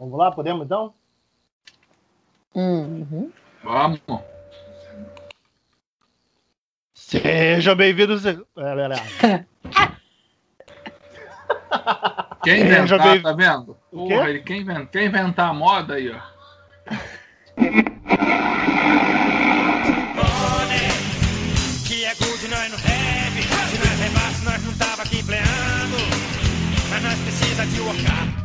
Vamos lá, podemos então? Uhum. Vamos. Sejam bem-vindos. Quem inventar, veio- tá vendo? Porra, ele quer inventar, quer inventar a moda aí, ó. Que é good, nós não rap. Se nós rebaixo, nós não tava aqui empleando. Mas nós precisa de workar.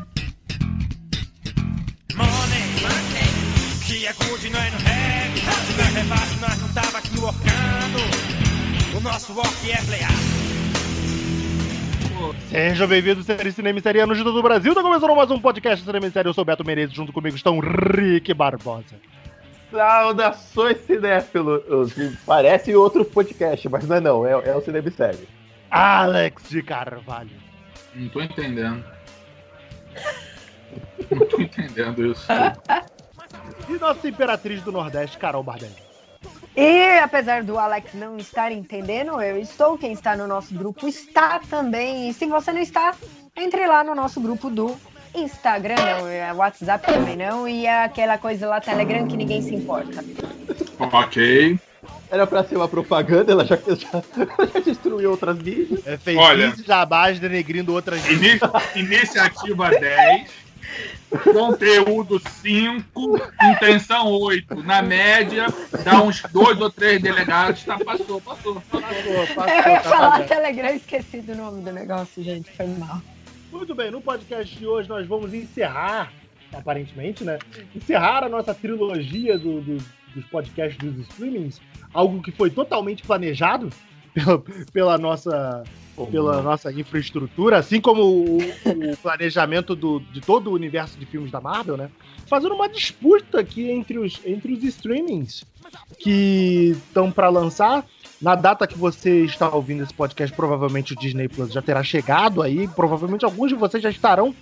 É good, nós não rap. Se nós rebaixo, nós não tava aqui workando. O nosso work é playar. Sejam bem-vindos, série Cinema e Série no Judo do Brasil. Tá começando mais um podcast de Cinema Série. Eu sou o Beto Menezes, junto comigo estão Rick Barbosa. Saudações cinéfilos! Parece outro podcast, mas não é não, é, é o Cinema. Alex de Carvalho. Não tô entendendo. Não tô entendendo isso. E nossa Imperatriz do Nordeste, Carol Bardelli. E apesar do Alex não estar entendendo, eu estou. Quem está no nosso grupo está também. E se você não está, entre lá no nosso grupo do Instagram, não, WhatsApp também não, e aquela coisa lá, Telegram, que ninguém se importa. ok. Era pra ser uma propaganda, ela já, já, já destruiu outras mídias. É, fez Olha. 15 jabás denegrindo outras Ini- iniciativa 10. Conteúdo 5, intenção 8. Na média, dá uns dois ou três delegados. Tá, passou, passou. Passou, passou, Eu ia tá falar valendo. Telegram, esqueci do nome do negócio, gente, foi mal. Muito bem, no podcast de hoje nós vamos encerrar, aparentemente, né? Encerrar a nossa trilogia do- do- dos podcasts dos streamings, algo que foi totalmente planejado pela, pela nossa, pela nossa infraestrutura, assim como o, o planejamento do- de todo o universo de filmes da Marvel, né? Fazendo uma disputa aqui entre os, entre os streamings que estão para lançar. Na data que você está ouvindo esse podcast, provavelmente o Disney Plus já terá chegado aí. Provavelmente alguns de vocês já estarão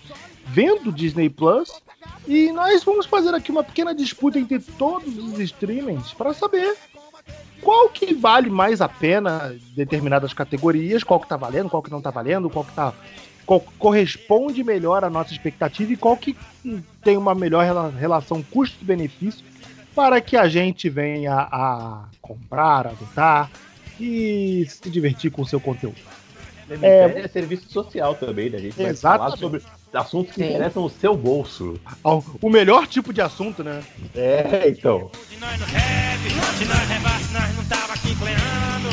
vendo o Disney Plus. E nós vamos fazer aqui uma pequena disputa entre todos os streamings para saber qual que vale mais a pena determinadas categorias, qual que tá valendo, qual que não tá valendo, qual que tá qual corresponde melhor à nossa expectativa e qual que tem uma melhor rela- relação custo-benefício para que a gente venha a comprar, adotar e se divertir com o seu conteúdo. Série é serviço social também, né? A gente vai falar sobre assuntos que Sim. interessam o seu bolso. O melhor tipo de assunto, né? É, então. Se nós não rap. Se nós rebaixo, nós não tava aqui empleando.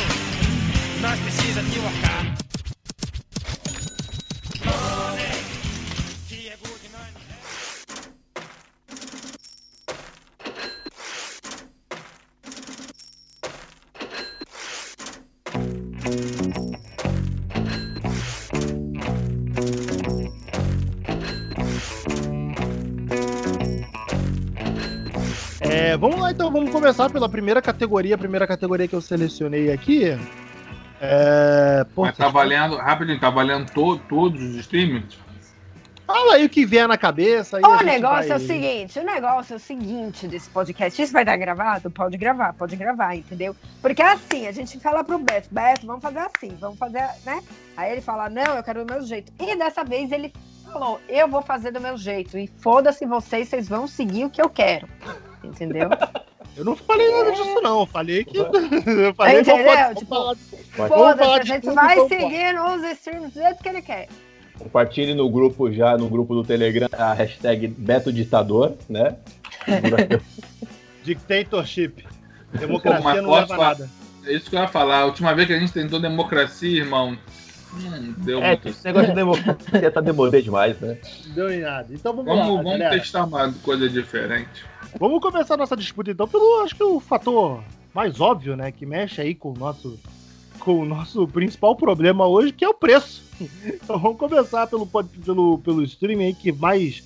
Nós precisa de workar. Vamos lá então, vamos começar pela primeira categoria. A primeira categoria que eu selecionei aqui. É. Pô, Mas tá valendo, rapidinho, tá valendo to- todos os streamings? Fala aí o que vier na cabeça. O negócio vai- é o seguinte, o negócio é o seguinte desse podcast. Isso vai dar gravado? Pode gravar, pode gravar, entendeu? Porque assim, a gente fala pro Beto, Beto, vamos fazer assim, vamos fazer, né? Aí ele fala, não, eu quero do meu jeito. E dessa vez ele falou, eu vou fazer do meu jeito. E foda-se vocês, vocês vão seguir o que eu quero. Entendeu? Eu não falei nada disso, não. Eu falei que. eu falei Entendeu? vamos falar- Tipo, Foda-se, a gente vai seguir nos streams do jeito que ele quer. compartilhe no grupo já, no grupo do Telegram, a hashtag Beto Ditador, né? Dictatorship. Democracia não leva nada. É isso que eu ia falar. A última vez que a gente tentou democracia, irmão, deu É, muito. esse negócio de democracia tá demorando demais, né? Não deu em nada. Então vamos, Vamos, lá, vamos galera. testar uma coisa diferente. Vamos começar nossa disputa então pelo, acho que o fator mais óbvio, né, que mexe aí com o nosso com o nosso principal problema hoje, que é o preço. Então vamos começar pelo pelo pelo streaming aí que mais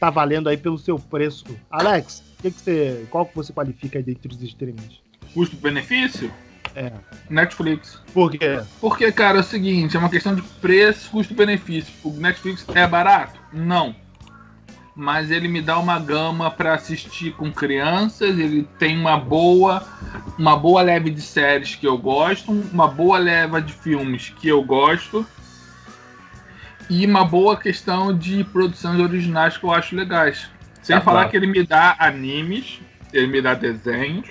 tá valendo aí pelo seu preço. Alex, que que você, qual que você qualifica aí dentre os streamings? Custo-benefício? É. Netflix. Por quê? Porque, cara, é o seguinte, é uma questão de preço, custo-benefício. O Netflix é barato? Não. Mas ele me dá uma gama para assistir com crianças, ele tem uma boa, uma boa leve de séries que eu gosto, uma boa leva de filmes que eu gosto. E uma boa questão de produções originais que eu acho legais. Sem Ah, falar claro. que ele me dá animes, ele me dá desenhos.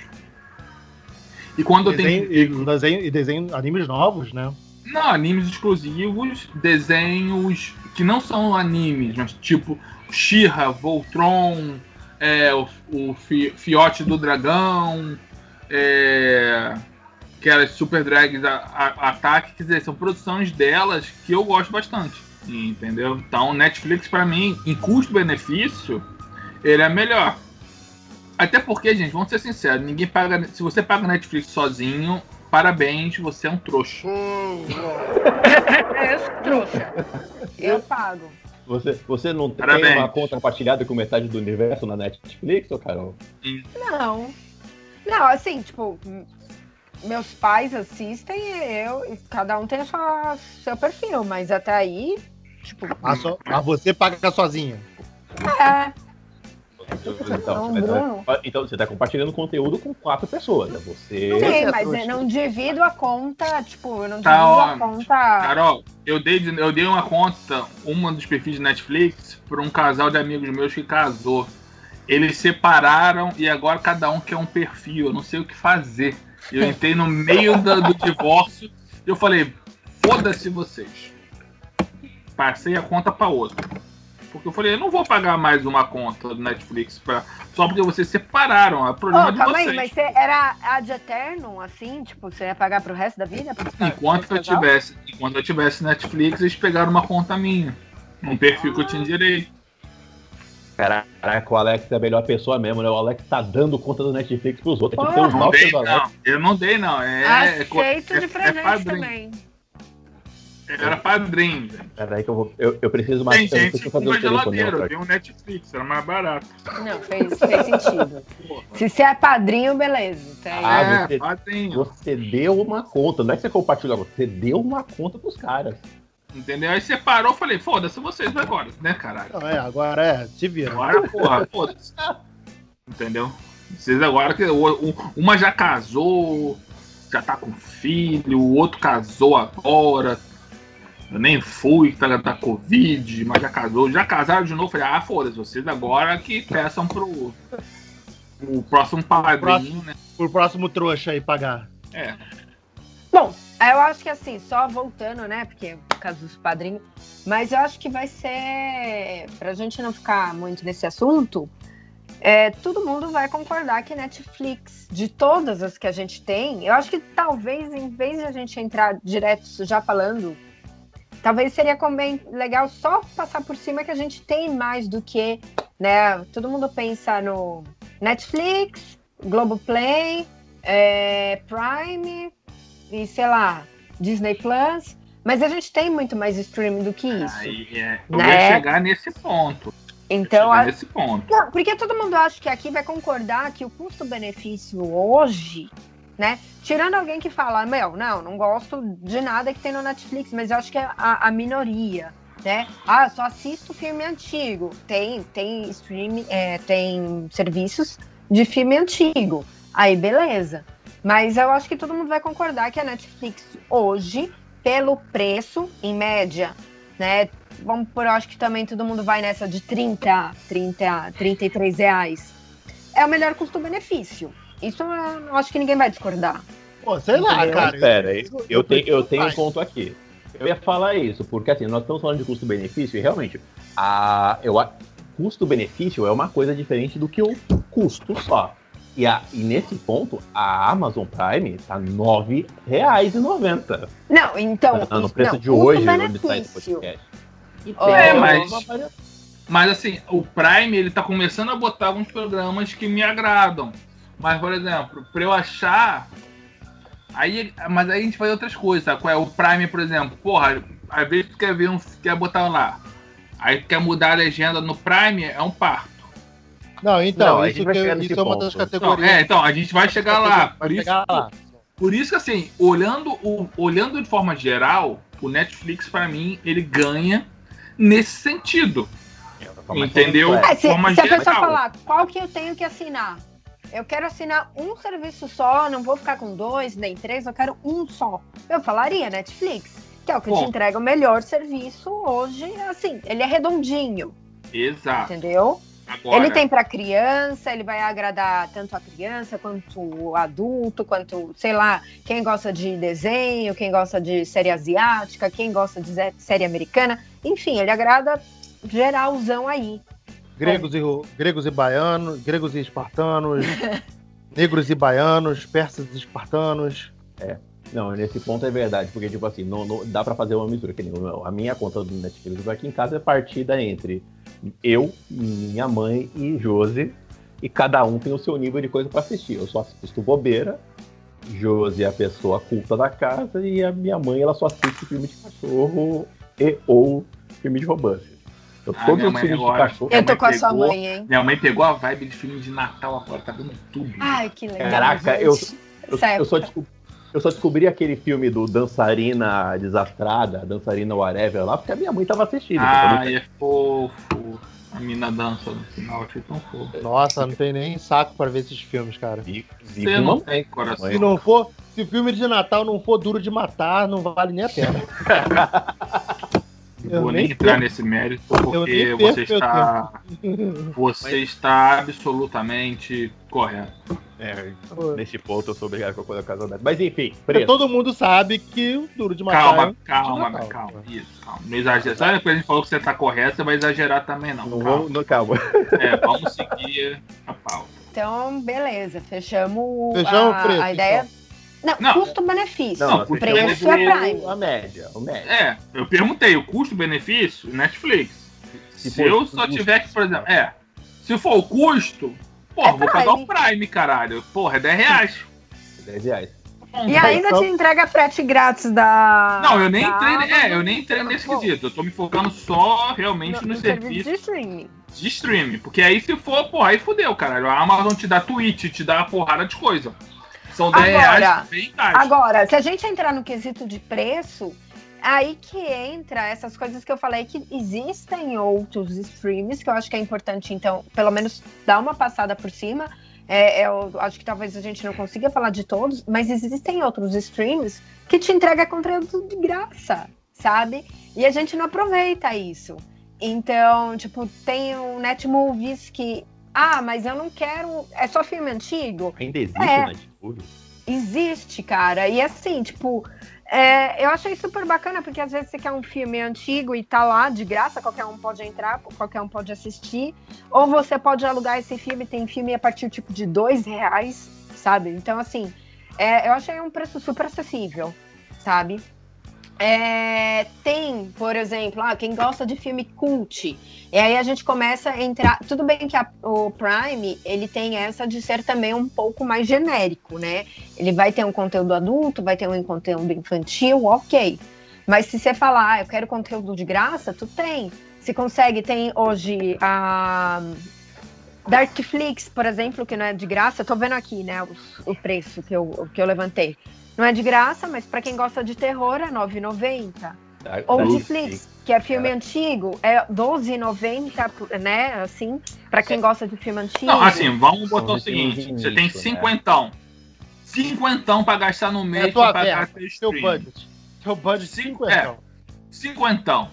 E quando Desenho, tenho. e, desenho, e desenho animes novos, né? Não, animes exclusivos, desenhos que não são animes, mas tipo She-Ra, Voltron, é, o, o Fi- Fiote do Dragão, é, aquelas Super Drags a, a- Ataque, quer dizer, são produções delas que eu gosto bastante, entendeu? Então, Netflix pra mim, em custo-benefício, ele é melhor. Até porque, gente, vamos ser sinceros, ninguém paga. Se você paga Netflix sozinho, parabéns, você é um trouxa. Eu sou trouxa. Eu pago. Você, você não tem Parabéns. uma conta compartilhada com metade do universo na Netflix, ô Carol? Não. Não, assim, tipo, meus pais assistem e eu, e cada um tem a sua, seu perfil, mas até aí, tipo, A, so- a você paga sozinha. é. Então, Bruno. então você tá compartilhando conteúdo com quatro pessoas, né? Você. Sim, é mas eu não divido a conta, tipo, eu não divido Tá, ó, a conta. Carol, eu dei, eu dei uma conta, uma dos perfis de Netflix, para um casal de amigos meus que casou. Eles separaram e agora cada um quer um perfil. Eu não sei o que fazer. Eu entrei no meio da- do divórcio e eu falei: foda-se vocês. Passei a conta para outra. Porque eu falei: eu não vou pagar mais uma conta do Netflix pra, só porque vocês separaram. É problema Ô, de calma vocês. aí, mas você era ad eterno, assim? Tipo, você ia pagar pro resto da vida? Enquanto eu casal? tivesse, enquanto eu tivesse Netflix, eles pegaram uma conta minha. Um perfil que eu tinha direito. Caraca, o Alex é a melhor pessoa mesmo, né? O Alex tá dando conta do Netflix pros outros. Tem uns Não dei, não. Eu não dei, não. É, é Aceito de é- presente é padrinho. Também. Era padrinho. velho. Peraí que eu vou. Eu, eu preciso mais Tem gente Deixa eu com fazer uma o telefone. geladeira. vi um Netflix, era mais barato. Não, fez, fez sentido. Se você é padrinho, beleza. Tem. Ah, é, você- padrinho. Você deu uma conta, não é que você compartilhou, você deu uma conta pros caras. Entendeu? Aí separou, eu falei, foda-se vocês agora, né, caralho? Não, é, agora é, se vira. Agora, porra, foda-se. Entendeu? Vocês agora que uma já casou, já tá com filho, o outro casou agora. Eu nem fui, tá da Covid, mas já casou. Já casaram de novo. Falei, ah, foda-se, vocês agora que peçam pro o próximo padrinho, próximo. né? Por próximo trouxa aí pagar. É. Bom, eu acho que assim, só voltando, né? Porque por causa dos padrinhos, mas eu acho que vai ser. Pra gente não ficar muito nesse assunto, é, todo mundo vai concordar que Netflix, de todas as que a gente tem, eu acho que talvez, em vez de a gente entrar direto já falando, talvez seria também legal só passar por cima que a gente tem mais do que, né? Todo mundo pensa no Netflix, Globoplay, é, Prime e sei lá, Disney Plus. Mas a gente tem muito mais streaming do que isso. Aí, é, eu Né? ia chegar nesse ponto. Então, a- nesse ponto. Não, porque todo mundo acha que aqui vai concordar que o custo-benefício hoje, né? Tirando alguém que fala, meu, não, não gosto de nada que tem no Netflix, mas eu acho que é a, a minoria, né? Ah, só assisto filme antigo. Tem, tem streaming, é, tem serviços de filme antigo. Aí, beleza. Mas eu acho que todo mundo vai concordar que a Netflix hoje, pelo preço, em média, né? Vamos por, eu acho que também todo mundo vai nessa de 30, 30, 33 reais. É o melhor custo-benefício. Isso eu eu acho que ninguém vai discordar. Pô, sei lá, Entendeu? cara. Pera, aí, eu, tenho, eu tenho um ponto aqui. Eu ia falar isso, porque assim, nós estamos falando de custo-benefício e realmente, a, eu, a- custo-benefício é uma coisa diferente do que o custo só. E, a, e nesse ponto, a Amazon Prime tá R$ 9,90. Não, então. Tá no preço não, de hoje, onde sai esse custo-benefício. podcast. É, mas- Mas assim, o Prime ele tá começando a botar alguns programas que me agradam. Mas, por exemplo, pra eu achar. Aí, mas aí a gente faz outras coisas, sabe? Qual é o Prime, por exemplo? Porra, às vezes tu quer ver um. Quer botar lá. Aí tu quer mudar a legenda no Prime, é um parto. Não, então, Não, a isso, isso é uma das Não, categorias. é, então, a gente vai chegar lá. Por isso, chegar lá. por isso que, assim, olhando, o, olhando de forma geral, o Netflix, pra mim, ele ganha nesse sentido. Entendeu? É, É, se, forma se a pessoa falar qual que eu tenho que assinar, eu quero assinar um serviço só, não vou ficar com dois, nem três, eu quero um só. Eu falaria Netflix. que é o que Bom. te entrega o melhor serviço hoje. Assim, ele é redondinho, Exato. entendeu? Agora, Ele tem para criança, ele vai agradar tanto a criança quanto o adulto, quanto, sei lá, quem gosta de desenho, quem gosta de série asiática, quem gosta de série americana. Enfim, ele agrada geralzão aí. Gregos e, gregos e baianos, gregos e espartanos, negros e baianos, persas e espartanos. Não, nesse ponto é verdade, porque, tipo assim, não, não- dá pra fazer uma mistura. Que nem a minha conta do Netflix aqui em casa é partida entre eu, minha mãe e Josi, e cada um tem o seu nível de coisa pra assistir. Eu só assisto bobeira, Josi é a pessoa culta da casa, e a minha mãe, ela só assiste filme de cachorro e ou filme de romance. Então, Ah, todos minha os filmes de agora- cachorro. Eu tô com a sua mãe, hein? Minha mãe pegou a vibe de filme de Natal agora, tá dando tudo. Ai, que legal. Caraca, gente. eu- Eu, eu só descobri, eu só descobri aquele filme do Dançarina Desastrada, Dançarina Whatever lá, porque a minha mãe tava assistindo. Ai, é fofo. A mina dança no final, achei tão fofo. Nossa, não tem nem saco pra ver esses filmes, cara. Você com não tem coração. Se não for, se o filme de Natal não for duro de matar, não vale nem a pena. Não Eu vou nem entrar nesse mérito, porque você está. Você está absolutamente correto. É, nesse ponto eu sou obrigado a a Zanete. Mas enfim, preço. todo mundo sabe que o duro de matar. Calma, é calma, Natal. calma. Isso, calma. Não exagera. Sabe que a gente falou que você tá correto, você vai exagerar também, não. Não calma. vamos, não, calma. É, vamos seguir a pauta. Então, beleza, fechamos, Fechamos a, o preço, a ideia. Não, Não. custo-benefício. Não, o preço é Prime. A média, o média. É, eu perguntei, o custo-benefício, Netflix. Se Se, eu só custo. tiver que, por exemplo, é, se for o custo, pô, É vou pagar Prime. o Prime, caralho. Porra, é 10 reais. 10 reais. E ainda Então- te entrega frete grátis da. Não, eu nem da entrei, é, eu nem entrei nesse Pô, quesito. Eu tô me focando só realmente no, no, no serviço serviço de streaming. de streaming. Porque aí se for, porra, aí fudeu, caralho. A Amazon te dá Twitch, te dá uma porrada de coisa. São 10 Agora- reais bem. Agora, se a gente entrar no quesito de preço, aí que entra essas coisas que eu falei que existem outros streams que eu acho que é importante, então, pelo menos dar uma passada por cima. É, eu acho que talvez a gente não consiga falar de todos, mas existem outros streams que te entrega conteúdo de graça, sabe? E a gente não aproveita isso. Então, tipo, tem o Netmovies que. Ah, mas eu não quero. É só filme antigo? Ainda existe É. Netflix? Existe, cara. E assim, tipo, é, eu achei super bacana, porque às vezes você quer um filme antigo e tá lá de graça, qualquer um pode entrar, qualquer um pode assistir. Ou você pode alugar esse filme, tem filme a partir tipo de dois reais, sabe? Então, assim, é, eu achei um preço super acessível, sabe? É, tem, por exemplo, ah, quem gosta de filme cult. E aí a gente começa a entrar. Tudo bem que a- o Prime ele tem essa de ser também um pouco mais genérico, né? Ele vai ter um conteúdo adulto, vai ter um conteúdo infantil, ok. Mas se você falar, ah, eu quero conteúdo de graça, tu tem. Se consegue, tem hoje a Darkflix, por exemplo, que não é de graça. Eu tô vendo aqui, né, os- o, preço que eu, que eu levantei. Não é de graça, mas para quem gosta de terror é R$ 9,90. Tá- Ou tá- de Flix, que é filme antigo, é R$ 12,90, né? Assim, pra quem gosta de filme antigo. Não, assim, vamos botar o seguinte: você tem né? cinquentão. Cinquentão pra gastar no É mês tua pra pagar stream. budget. Teu budget Cinco- 50. é. Cinquentão.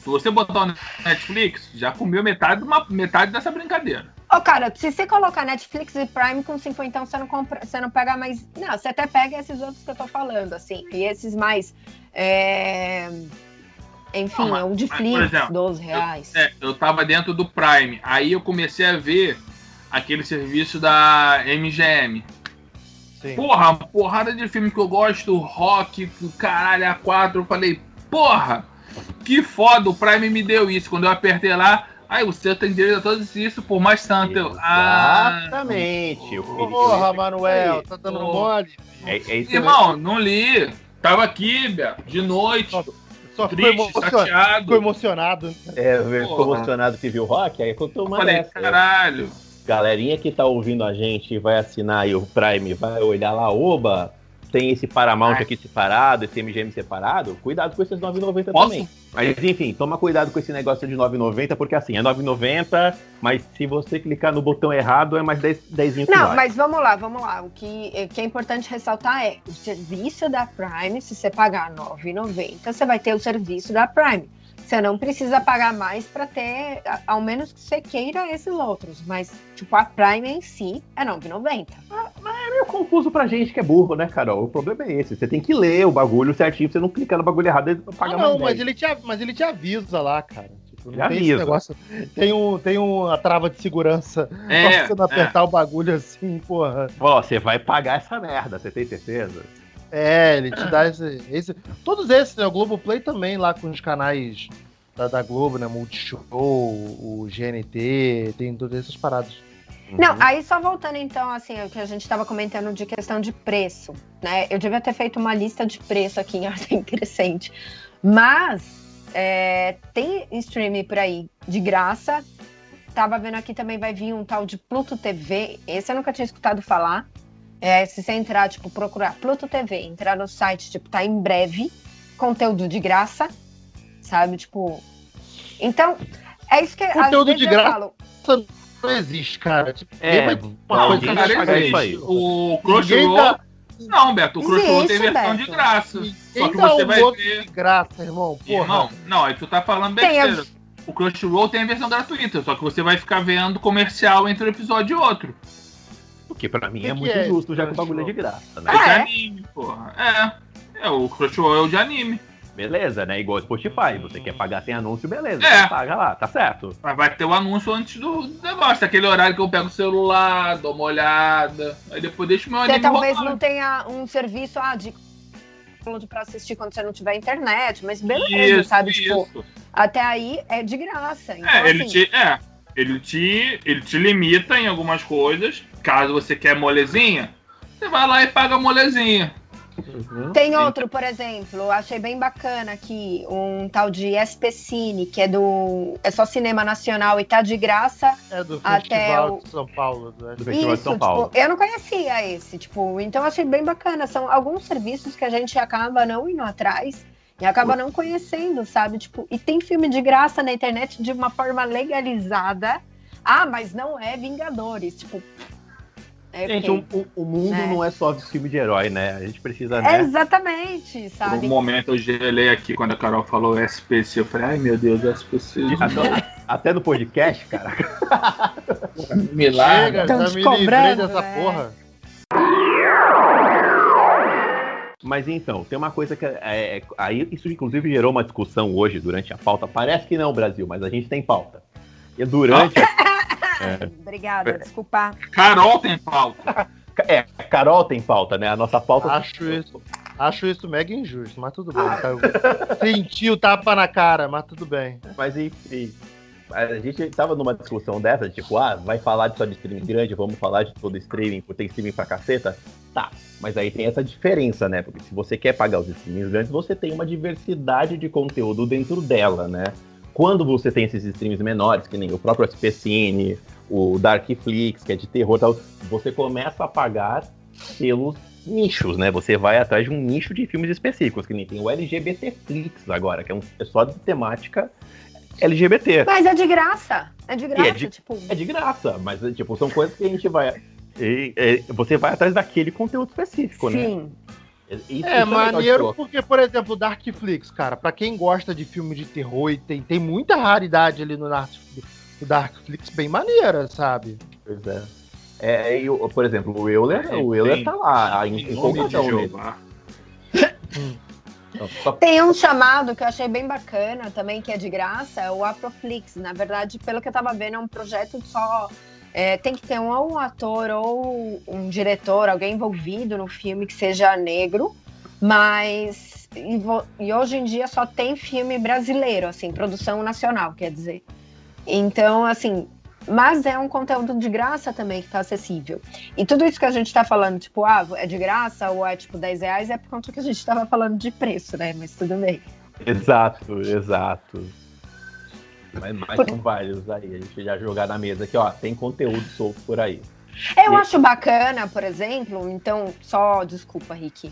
Se você botar o Netflix, já comeu metade, de uma, metade dessa brincadeira. Ô, cara, se você colocar Netflix e Prime com 50, você não compra, você não pega mais. Não, você até pega esses outros que eu tô falando, assim. E esses mais. é, Enfim, Não, mas- o de Flix, exemplo, 12 reais. É, eu tava dentro do Prime. Aí eu comecei a ver aquele serviço da MGM. Sim. Porra, uma porrada de filme que eu gosto, rock, caralho, A4. Eu falei, porra, que foda, o Prime me deu isso. Quando eu apertei lá, aí você tem direito a tudo isso por mais tanto. Eu, ah, Exatamente. Eu queria- Porra, Manuel, tá dando Porra. mole? É, é isso irmão, não li. Tava aqui, Beto, de noite, Só ficou, triste, emociona- chateado. ficou emocionado. É, ficou emocionado que viu o rock, aí contou Eu uma falei, dessa. caralho. Galerinha que tá ouvindo a gente e vai assinar aí o Prime, vai olhar lá, oba, tem esse Paramount Ah. aqui separado, esse MGM separado, cuidado com esses 9,90 Posso? também. Mas enfim, toma cuidado com esse negócio de 9,90, porque assim, é 9,90, mas se você clicar no botão errado, é mais 10, 10 que Não, mas vamos lá, vamos lá. O que, o que é importante ressaltar é o serviço da Prime, se você pagar R$ 9,90, você vai ter o serviço da Prime. Você não precisa pagar mais para ter, ao menos que você queira esses outros. Mas, tipo, a Prime em si é R$ 9,90. É meio confuso pra gente que é burro, né, Carol? O problema é esse. Você tem que ler o bagulho certinho, você não clicar no bagulho errado e Ah, pagar não, mais mas 10. ele, te, mas ele te avisa lá, cara. Tipo, não tem avisa. esse negócio. Tem, um, tem uma trava de segurança É, pra você não apertar o bagulho assim, porra. Ó, você vai pagar essa merda, você tem certeza? É, ele te dá esse, esse- Todos esses, né? O Globoplay também, lá com os canais da, da Globo, né? Multishow, o GNT, tem todas essas paradas. Não, Uhum. aí só voltando então, assim, o que a gente estava comentando de questão de preço, né? Eu devia ter feito uma lista de preço aqui em ordem crescente. Mas é, tem streaming por aí de graça. Tava vendo aqui também vai vir um tal de Pluto TV. Esse eu nunca tinha escutado falar. É, se você entrar, tipo, procurar Pluto TV, entrar no site, tipo, tá em breve, conteúdo de graça, sabe? Tipo. Então, é isso que às Conteúdo vezes de eu graça. falo. Não existe, cara. Tipo, É, uma Não, coisa cara, existe. isso aí. O Crunchyroll. dá- Não, Beto, o Crunchyroll tem versão Beto. de graça. Só que dá você um vai ver. de graça, irmão. Porra. Irmão, não, aí tu tá falando Tem a- besteira. O Crunchyroll tem a versão gratuita, só que você vai ficar vendo comercial entre um episódio e outro. Que pra mim Que é que muito é justo, já que o Crunchyroll? bagulho é de graça, É né? de é? anime, porra. É. É, o Crunchyroll é o de anime. Beleza, né? Igual o Spotify. Você quer pagar sem anúncio, beleza. É. Você paga lá, tá certo. Mas vai ter o anúncio antes do negócio. Aquele horário que eu pego o celular, dou uma olhada. Aí depois deixo meu Você anime talvez rolando. não tenha um serviço ah, de pra assistir quando você não tiver internet, mas beleza, Isso, sabe? Tipo, isso. até aí é de graça. Então, É, ele assim, te, é, ele te, ele te limita em algumas coisas. Caso você quer molezinha, você vai lá e paga a molezinha. Uhum. Tem outro, por exemplo, achei bem bacana aqui, um tal de SP Cine, que é do. É só cinema nacional e tá de graça. É do Até Festival o- de São Paulo. do Do Festival de São tipo, Paulo. eu não conhecia esse, tipo, então eu achei bem bacana. São alguns serviços que a gente acaba não indo atrás e acaba não conhecendo, sabe? Tipo, e tem filme de graça na internet de uma forma legalizada. Ah, mas não é Vingadores, tipo. É Gente, o, o- mundo Né? não é só de filme de herói, né? A gente precisa, É né? exatamente, Por sabe? um momento eu gelei aqui quando a Carol falou SPC. Eu falei, ai meu Deus, SPC. Até, até no podcast, cara. Milagre. Chega, já te me livrei cobrando, dessa né? porra. Mas então, tem uma coisa que. É, é- aí isso inclusive gerou uma discussão hoje durante a pauta. Parece que não, Brasil, mas a gente tem pauta. E durante. Obrigada, desculpa. Carol tem pauta. É, Carol tem pauta, né? A nossa pauta. Acho isso, acho isso mega injusto, mas tudo bem. Eu Senti o tapa na cara, mas tudo bem. Mas enfim. A gente tava numa discussão dessa, tipo, ah, vai falar de só de streaming grande, vamos falar de todo streaming, porque tem streaming pra caceta? Tá, mas aí tem essa diferença, né? Porque se você quer pagar os streamings grandes, você tem uma diversidade de conteúdo dentro dela, né? Quando você tem esses streams menores, que nem o próprio SPCine, o Darkflix, que é de terror tal, você começa a pagar pelos nichos, né? Você vai atrás de um nicho de filmes específicos, que nem tem o LGBTflix agora, que é, um, é só de temática LGBT. Mas é de graça. É de graça, de- tipo. É de graça, mas tipo, são coisas que a gente vai. e- e- você vai atrás daquele conteúdo específico, né? Sim. Isso- isso É legal de maneiro porque, por exemplo, o Darkflix, cara, pra quem gosta de filme de terror e tem, tem muita raridade ali no, Dark, no Darkflix bem maneira, sabe? Pois é. É, e por exemplo, o Euler, o Euler Tem- tá lá em, Em empolgadão. Jeová. Então, só- Tem um chamado que eu achei bem bacana também, que é de graça, é o Afroflix. Na verdade, pelo que eu tava vendo, é um projeto só. É, tem que ter um, ou um ator ou um diretor, alguém envolvido no filme que seja negro, mas. E, e hoje em dia só tem filme brasileiro, assim, produção nacional, quer dizer. Então, assim. Mas é um conteúdo de graça também que tá acessível. E tudo isso que a gente tá falando, tipo, ah, é de graça ou é tipo 10 reais, é por conta que a gente tava falando de preço, né? Mas tudo bem. Exato, exato. Mas, mas são vários aí. A gente já jogar na mesa aqui, ó. Tem conteúdo solto por aí. Eu E- acho bacana, por exemplo, então, só, desculpa, Rick.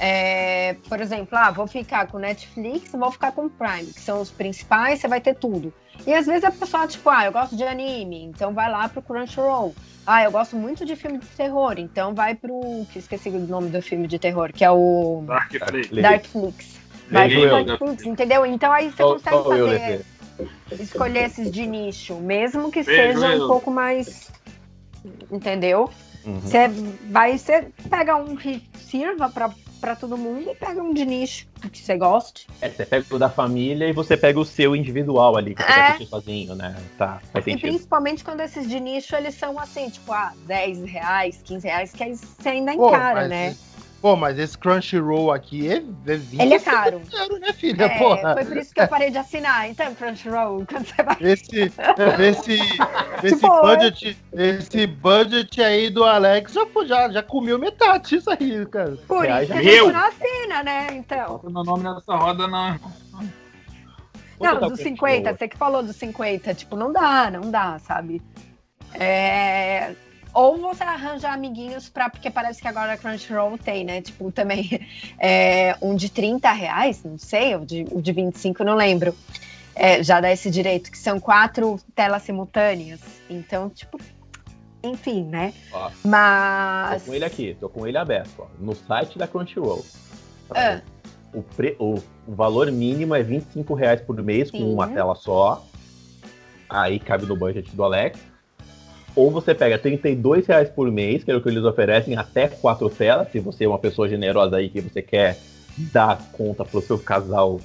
É, por exemplo, ah, vou ficar com Netflix, vou ficar com Prime, que são os principais, você vai ter tudo. E às vezes a pessoa, tipo, ah, eu gosto de anime, então vai lá pro Crunchyroll. Ah, eu gosto muito de filme de terror, então vai pro. Que esqueci o nome do filme de terror, que é o Dark Flix. Lê. Darkflix. Pro eu, Darkflix, entendeu? Então aí você Só- consegue eu, fazer. Escolher esses de nicho, mesmo que Vejo seja um pouco mais. Entendeu? Uhum. Você vai, você pega um que sirva pra, pra todo mundo e pega um de nicho que você goste. É, você pega o da família e você pega o seu individual ali, que você É. assistir sozinho, né? Tá, faz E principalmente quando esses de nicho eles são assim, tipo, ah, 10 reais, 15 reais, que aí você ainda Pô, encara, mas né? Pô, mas esse Crunchyroll aqui é, é 20 Ele é caro. dinheiro, né, filha? É, Porra. foi por isso que eu parei de assinar. Então, Crunchyroll, quando você vai. Esse, esse, esse, Tipo, budget, esse budget aí do Alex já, foi- já, já comeu metade disso aí, cara. Por isso que a já- gente não assina, né? Então. Bota meu nome nessa roda, não, Não, tá dos Crunchyroll? 50, você que falou dos 50, tipo, não dá, não dá, sabe? É, Ou você arranja amiguinhos pra. Porque parece que agora a Crunchyroll tem, né? Tipo, também é, um de 30 reais, não sei, ou de, o de 25, não lembro. É, já dá esse direito, que são quatro telas simultâneas. Então, tipo, enfim, né? Ó, Tô Mas. com ele aqui, tô com ele aberto, ó, no site da Crunchyroll. Ah. O, pre- o- o valor mínimo é 25 reais por mês com Sim. uma tela só. Aí cabe no budget do Alex. Ou você pega 32 reais por mês, que é o que eles oferecem, até quatro telas, se você é uma pessoa generosa aí que você quer dar conta pro seu casal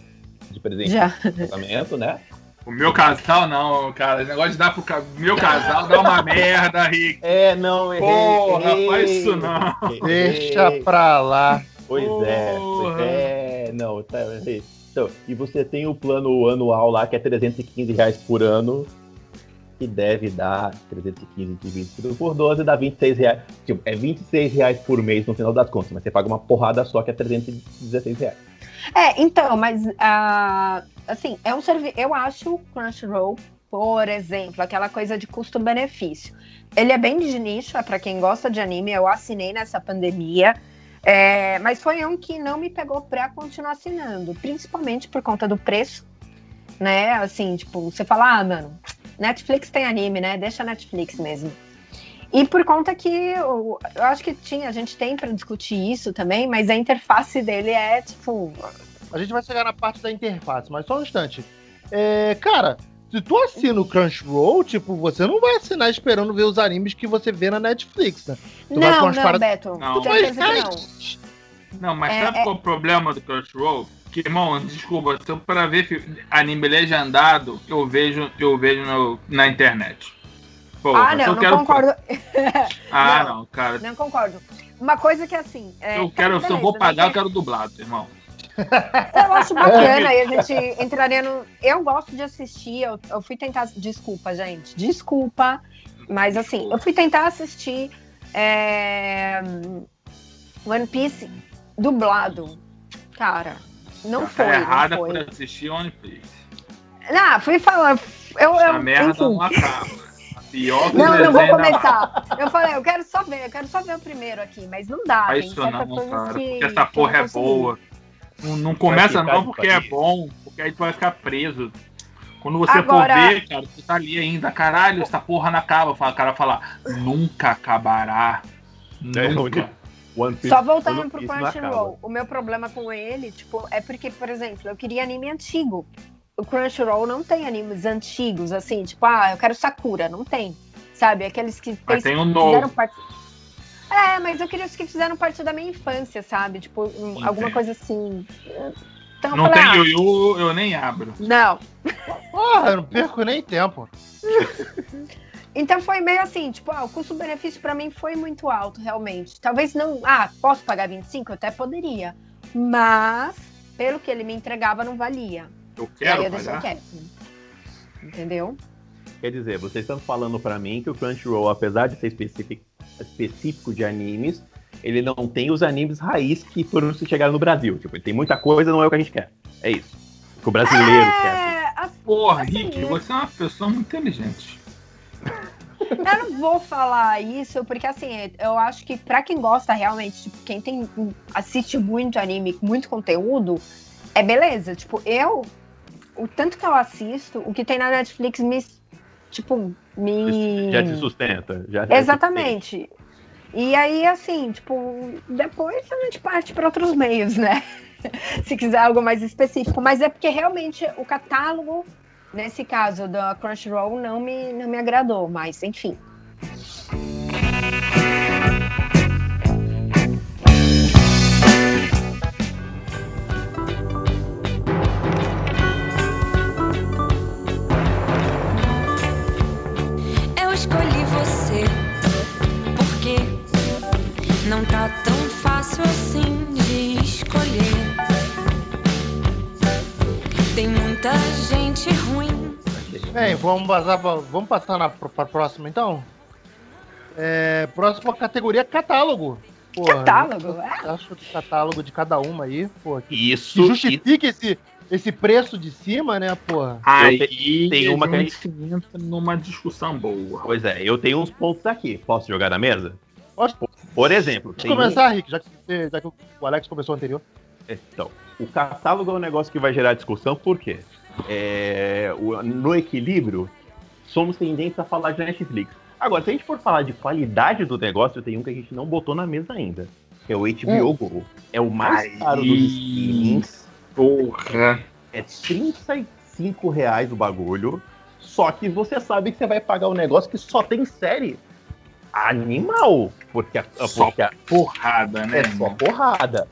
de presente Já. de casamento, né? O meu casal não, cara. O negócio de dar pro ca- meu casal dá uma merda, Rick. É, não, errei. Porra, errei, faz isso não. errei. Deixa pra lá. Pois é, pois Porra. é, não, tá, errei. Então, e você tem o plano anual lá que é 315 reais por ano, que deve dar 315 dividido por 12, dá 26 reais. Tipo, é 26 reais por mês no final das contas, mas você paga uma porrada só que é 316 reais. É, então, mas ah, assim, é um serviço. Eu acho o Crunchyroll, por exemplo, aquela coisa de custo-benefício. Ele é bem de nicho, é pra quem gosta de anime. Eu assinei nessa pandemia. é, mas foi um que não me pegou pra continuar assinando, principalmente por conta do preço, né? Assim, tipo, você fala, ah, mano, Netflix tem anime, né? Deixa a Netflix mesmo. E por conta que eu, eu acho que tinha, a gente tem pra discutir isso também, mas a interface dele é tipo, A gente vai chegar na parte da interface, mas só um instante. É, cara, se tu assina o Crunchyroll, tipo, você não vai assinar esperando ver os animes que você vê na Netflix, né? Tu Não, não, paradas- Beto. Não. Mas, não. Não, mas É, sabe é- qual é o problema do Crunchyroll? Que, irmão, desculpa, se eu para ver anime legendado, eu vejo, eu vejo no- na internet. Porra, Ah, não, eu não quero- concordo. Ah, Não. não, cara. Não concordo. Uma coisa que assim. é, eu quero, tá, se eu vou beleza, pagar, eu não quero dublado, irmão. Eu acho bacana e a gente entraria no. Eu gosto de assistir, eu, eu fui tentar. Desculpa, gente. Desculpa. Mas assim, eu fui tentar assistir é, One Piece dublado. Cara, não Tá foi. errada não por foi. assistir One Piece. Não, fui falar. Eu, Essa eu, merda enfim. não acaba. Pior que Não, não vou começar. Eu falei, eu quero só ver, eu quero só ver o primeiro aqui, mas não dá. Faz isso não, cara. que- Porque essa porra é boa. Não, não começa não porque é bom, porque aí tu vai ficar preso. Quando você Agora- for ver, cara, tu tá ali ainda, caralho, essa porra não acaba. O cara fala, nunca acabará. É, Nunca. One Piece, Só voltando One pro Crunchyroll, o meu problema com ele, tipo, é porque, por exemplo, eu queria anime antigo. O Crunchyroll não tem animes antigos, assim, tipo, ah, eu quero Sakura, não tem. Sabe? Aqueles que Mas tem um fizeram novo. parte. É, mas eu queria os que fizeram parte da minha infância, sabe? Tipo, um- alguma coisa assim. Então eu Não falei, tem ah, Yu-Yu, eu nem abro. não. Porra, eu não perco nem tempo. Então foi meio assim, tipo, ah, o custo-benefício pra mim foi muito alto, realmente. Talvez não, ah, posso pagar 25? Eu até poderia. Mas, pelo que ele me entregava, não valia. Eu quero eu deixei pagar. quieto. Entendeu? Quer dizer, vocês estão falando pra mim que o Crunchyroll, apesar de ser específico, de animes, ele não tem os animes raiz que foram se chegar no Brasil. Tipo, ele tem muita coisa, não é o que a gente quer. É isso. Que o brasileiro quer. É, as- Porra, Assim, Rick, eu- você é uma pessoa muito inteligente. Eu não vou falar isso, porque assim, eu acho que pra quem gosta realmente, tipo, quem tem, assiste muito anime, muito conteúdo, é beleza. Tipo, eu, o tanto que eu assisto, o que tem na Netflix me, tipo, me... Já te sustenta. Já, já te Exatamente. E aí, assim, tipo, depois a gente parte para outros meios, né? Se quiser algo mais específico. Mas é porque realmente o catálogo, nesse caso da Crunchyroll, não me, não me agradou. Mas, enfim. Eu escolhi você porque não tá tão fácil assim de escolher. Gente ruim. Bem, vamos passar pra, vamos passar na, pra próxima então? É, próxima categoria catálogo. Porra, Catálogo, Eu acho que o catálogo de cada uma aí, pô. Que, que Isso. e- justifique esse, esse preço de cima, né, porra? Aí tem uma que a gente- entra numa discussão boa. Pois é, eu tenho uns pontos aqui. Posso jogar na mesa? Pode. Por exemplo, Deixa tem eu começar, Rick, já que, você- já que o Alex começou anterior. Então, o catálogo é um negócio que vai gerar discussão, por quê? É, o- no equilíbrio, somos tendentes a falar de Netflix. Agora, se a gente for falar de qualidade do negócio, tem um que a gente não botou na mesa ainda. Que é o HBO Go. É o mais Aí. caro dos streamings. Porra. É 35 reais o bagulho. Só que você sabe que você vai pagar um negócio que só tem série animal. Porque a, Só porque a- porrada, né? é só porrada.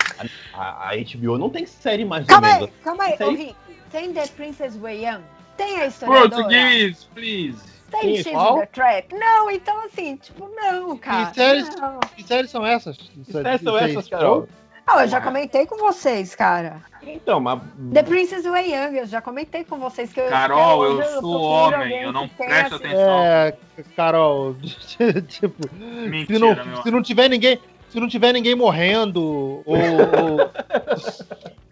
A, a- HBO não tem série mais Calma ou aí, menos. calma aí, ô aí- Rick. Tem The Princess Wei Young? Tem a historiadora? Português, please. Tem Sim, X qual? the Trap? Não, então assim, tipo, não, cara. séries- Não. Que séries são essas? Que séries são essas, Carol? Ah, eu já comentei com vocês, cara. Então, mas. The Princess Wei Young, eu já comentei com vocês que eu Carol, que eu hoje sou homem, eu não que presto assistido. atenção. É, Carol, tipo, se Mentira, não, meu. se não tiver ninguém, se não tiver ninguém morrendo ou ou,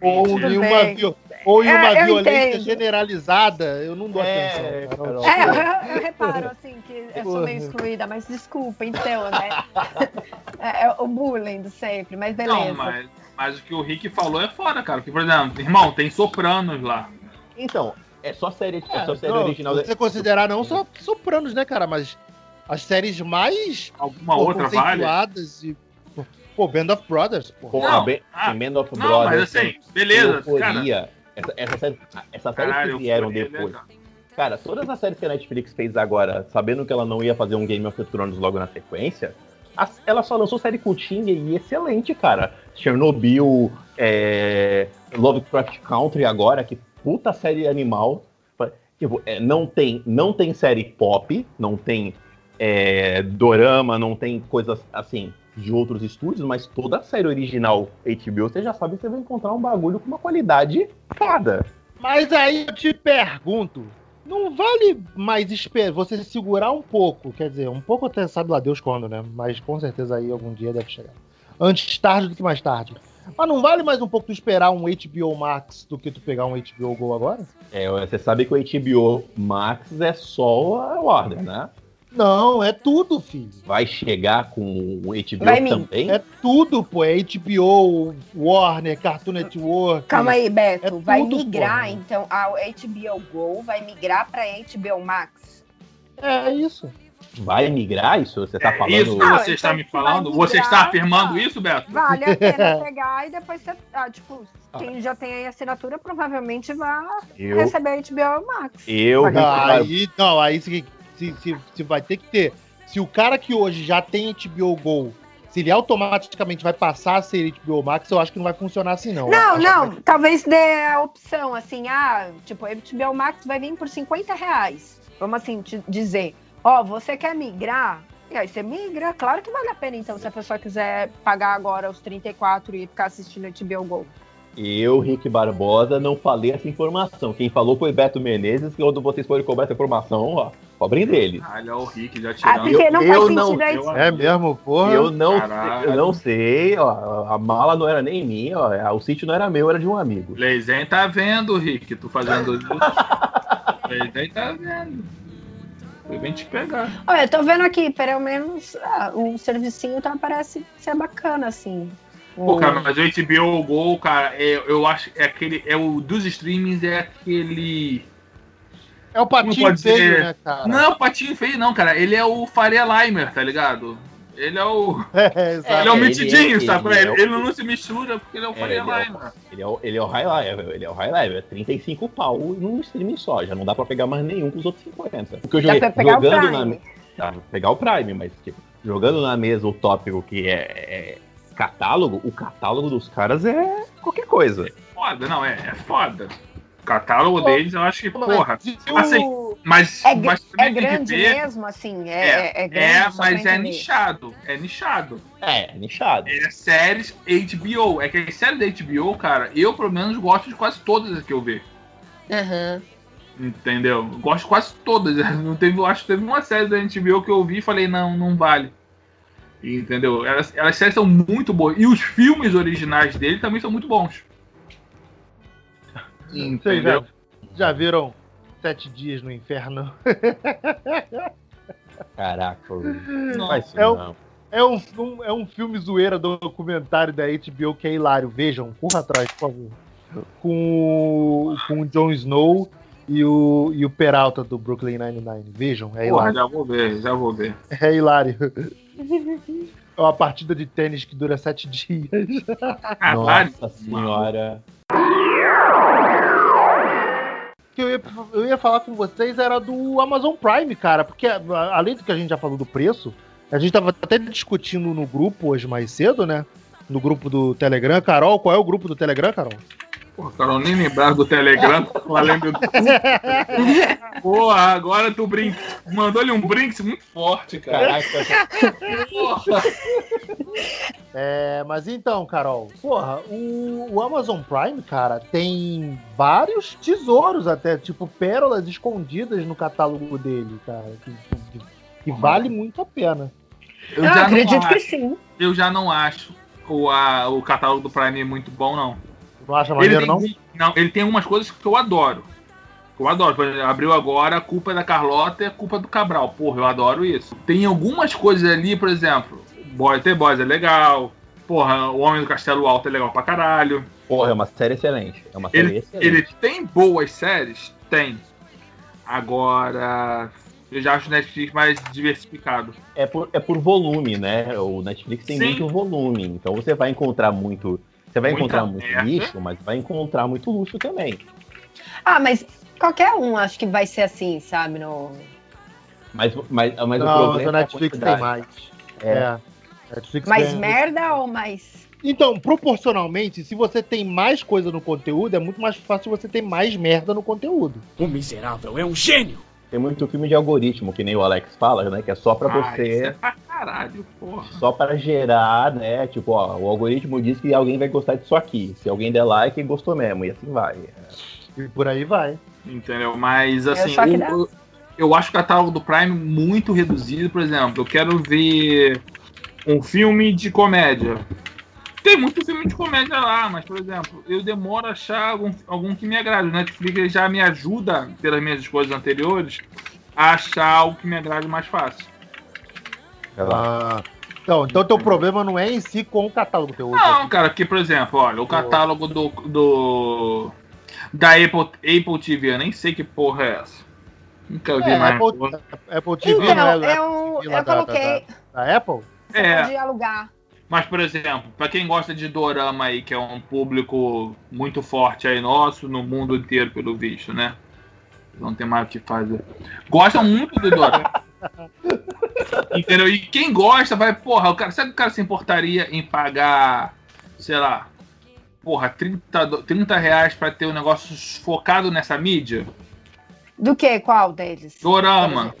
ou Mentira. Ou em É, uma violência entendo. generalizada, eu não dou É, atenção. Carol. Carol. É, eu, eu reparo, assim, que eu sou meio excluída, mas desculpa, então, né? É, é o bullying do sempre, mas beleza. Não, mas, mas o que o Rick falou é foda, cara. Porque, por exemplo, irmão, tem sopranos lá. Então, é só série, é, É, só série não, original. Se você considerar não só sopranos, né, cara, mas as séries mais Alguma pô, outra vale? e pô, Band of Brothers, pô. Pô, Não, ah, Band of Não, Brothers. mas assim, beleza, cara. Essa, essa série, essa série Caralho, que vieram Euforia é depois. Cara, todas as séries que a Netflix fez agora, sabendo que ela não ia fazer um Game of Thrones logo na sequência, ela só lançou série curtinha e excelente, cara. Chernobyl, é, Lovecraft Country agora, que puta série animal. Tipo, é, não, tem, não tem série pop, não tem é, dorama, não tem coisas assim de outros estúdios, mas toda a série original HBO, você já sabe que você vai encontrar um bagulho com uma qualidade foda. Mas aí eu te pergunto, não vale mais esperar você segurar um pouco, quer dizer, um pouco até sabe lá Deus quando, né? Mas com certeza aí algum dia deve chegar. Antes tarde do que mais tarde. Mas não vale mais um pouco tu esperar um HBO Max do que tu pegar um HBO Go agora? É, você sabe que o HBO Max é só a Warner, né? Não, é tudo, filho. Vai chegar com o HBO Vai também? É tudo, pô. É HBO, Warner, Cartoon Network. Calma aí, Beto. É vai tudo, migrar, porra. então, a HBO Go vai migrar pra HBO Max? É isso. Vai migrar isso? Você tá É falando. isso que Ah, você então está me vai falando? migrar, Você está tá. afirmando isso, Beto? Vale a pena pegar e depois você. Ah, tipo, quem já tem aí assinatura provavelmente vai Eu, receber HBO Max. eu, Vai aí, não, aí se, se, se, vai ter que ter. Se o cara que hoje já tem HBO Go, se ele automaticamente vai passar a ser HBO Max, eu acho que não vai funcionar assim, não. Não, não, que- talvez dê a opção, assim, ah, tipo, HBO Max vai vir por 50 reais. Vamos assim te dizer, ó, você quer migrar? E aí você migra, claro que vale a pena, então, se a pessoa quiser pagar agora os 34 e ficar assistindo HBO Go. Eu, Rick Barbosa, não falei essa informação. Quem falou foi Beto Menezes, que quando vocês forem cobrar essa informação, ó, cobrem dele. Olha o Rick já Ah, tirando. porque não eu faz não- sentido aí. eu- É mesmo, porra. Eu não, Caralho. eu não sei, ó, a mala não era nem minha, ó, o sítio não era meu, era de um amigo. Leizen tá vendo, Rick, tu fazendo isso. Leizen tá vendo. Ele vem te pegar. Olha, eu tô vendo aqui, pelo menos ah, o servicinho tá, parece ser bacana, assim. Pô, cara, mas o HBO Go, cara, é, eu acho é aquele. É o dos streamings, é aquele. É o patinho feio, né, cara? Não, o patinho feio, não, cara. Ele é o Faria Limer, tá ligado? Ele é o. É, exato. ele é o ele metidinho, é- sabe? ele Ele, é o- ele não se mistura porque ele é o É, Faria ele é o- Limer. Ele é o, ele é o high level, ele é o high level, é 35 pau num streaming só, já não dá pra pegar mais nenhum com os outros 50. Porque eu joguei o jogando na pra pegar o Prime, mas tipo, jogando na mesa o tópico que é, é catálogo, o catálogo dos caras é qualquer coisa. Foda, não, é, é foda. O catálogo Pô, deles, eu acho que, porra. e o- assim, Mas, É, mas é grande ver- mesmo, assim? É, É, é, é grande, é, mas é nichado. É nichado. É, nichado. É séries HBO. É que as séries da HBO, cara, eu pelo menos gosto de quase todas as que eu vejo. Aham. Entendeu? Eu Gosto de quase todas. Não teve, eu acho que teve uma série da HBO que eu vi e falei, não, não vale. Entendeu? Elas, elas séries são muito boas. E os filmes originais dele também são muito bons. Vocês já, Entendeu? já viram Sete Dias no Inferno? Caraca, Não. não faz isso é não. É um, um- é um filme zoeira documentário da HBO que é hilário. Vejam, corra atrás, por favor. Com, o- com o Jon Snow e o, e o Peralta do Brooklyn Nine-Nine. Vejam, é Porra, hilário. já vou ver, já vou ver. É hilário. É uma partida de tênis que dura sete dias. Nossa senhora. que eu ia, eu ia falar com vocês era do Amazon Prime, cara, porque além do que a gente já falou do preço, a gente tava até discutindo no grupo hoje mais cedo, né? No grupo do Telegram. Carol, qual é o grupo do Telegram, Carol? Porra, Carol, nem lembrar do Telegram, falando do... Porra, agora tu brin... mandou-lhe um brinks muito forte, cara. Caraca, Porra. É, mas então, Carol, porra, o, o Amazon Prime, cara, tem vários tesouros até, tipo pérolas escondidas no catálogo dele, cara, que, que- que vale muito a pena. Eu, Eu já acredito não que acho, sim. eu já não acho o, a- o catálogo do Prime muito bom, não. Não acha Ele maneiro, tem, não? não, ele tem umas coisas que eu adoro. Que eu adoro. Por exemplo, abriu agora, a culpa é da Carlota e a culpa é do Cabral. Porra, eu adoro isso. Tem algumas coisas ali, por exemplo, Boy The Boys é legal. Porra, O Homem do Castelo Alto é legal pra caralho. porra, é uma série excelente. É uma série Ele, excelente. ele tem boas séries? Tem. Agora, eu já acho o Netflix mais diversificado. É, por, é por volume, né? O Netflix tem Sim. muito volume. Então você vai encontrar muito. Você vai Muita encontrar muito lixo, mas vai encontrar muito luxo também. Ah, mas qualquer um acho que vai ser assim, sabe? No... Mas, mas, mas o Não, mas problema o é a Netflix tem quantidade. mais. É. É. Netflix Mais ganha- merda ou mais. Então, proporcionalmente, se você tem mais coisa no conteúdo, é muito mais fácil você ter mais merda no conteúdo. O miserável é um gênio! Tem muito filme de algoritmo, que nem o Alex fala, né? Que é só pra Ah, isso é você. pra caralho, porra. Só para gerar, né? Tipo, ó, o algoritmo diz que alguém vai gostar disso aqui. Se alguém der like, gostou mesmo. E assim vai. E por aí vai. Entendeu? Mas assim, o- dá. eu, eu acho o catálogo do Prime muito reduzido. Por exemplo, eu quero ver um filme de comédia. Tem muito filme de comédia lá, mas, por exemplo, eu demoro a achar algum, algum que me agrade. O Netflix já me ajuda, pelas minhas escolhas anteriores, a achar algo que me agrade mais fácil. Ah, então, então teu problema não é em si com o catálogo teu. Não, cara, porque, por exemplo, olha, o catálogo do. do da Apple, Apple TV, eu nem sei que porra é essa. Nunca vi É, mais. Apple, Apple TV Então, é da- eu, lá eu da- coloquei. da, da Apple? Você É. pode alugar. Mas, por exemplo, pra quem gosta de dorama aí, que é um público muito forte aí nosso, no mundo inteiro, pelo visto, né? Não tem mais o que fazer. Gostam muito do dorama. Entendeu? E quem gosta vai, porra, o cara, sabe que o cara se importaria em pagar, sei lá, porra, 30, do- 30 reais pra ter um negócio focado nessa mídia? Do que? Qual deles? Dorama.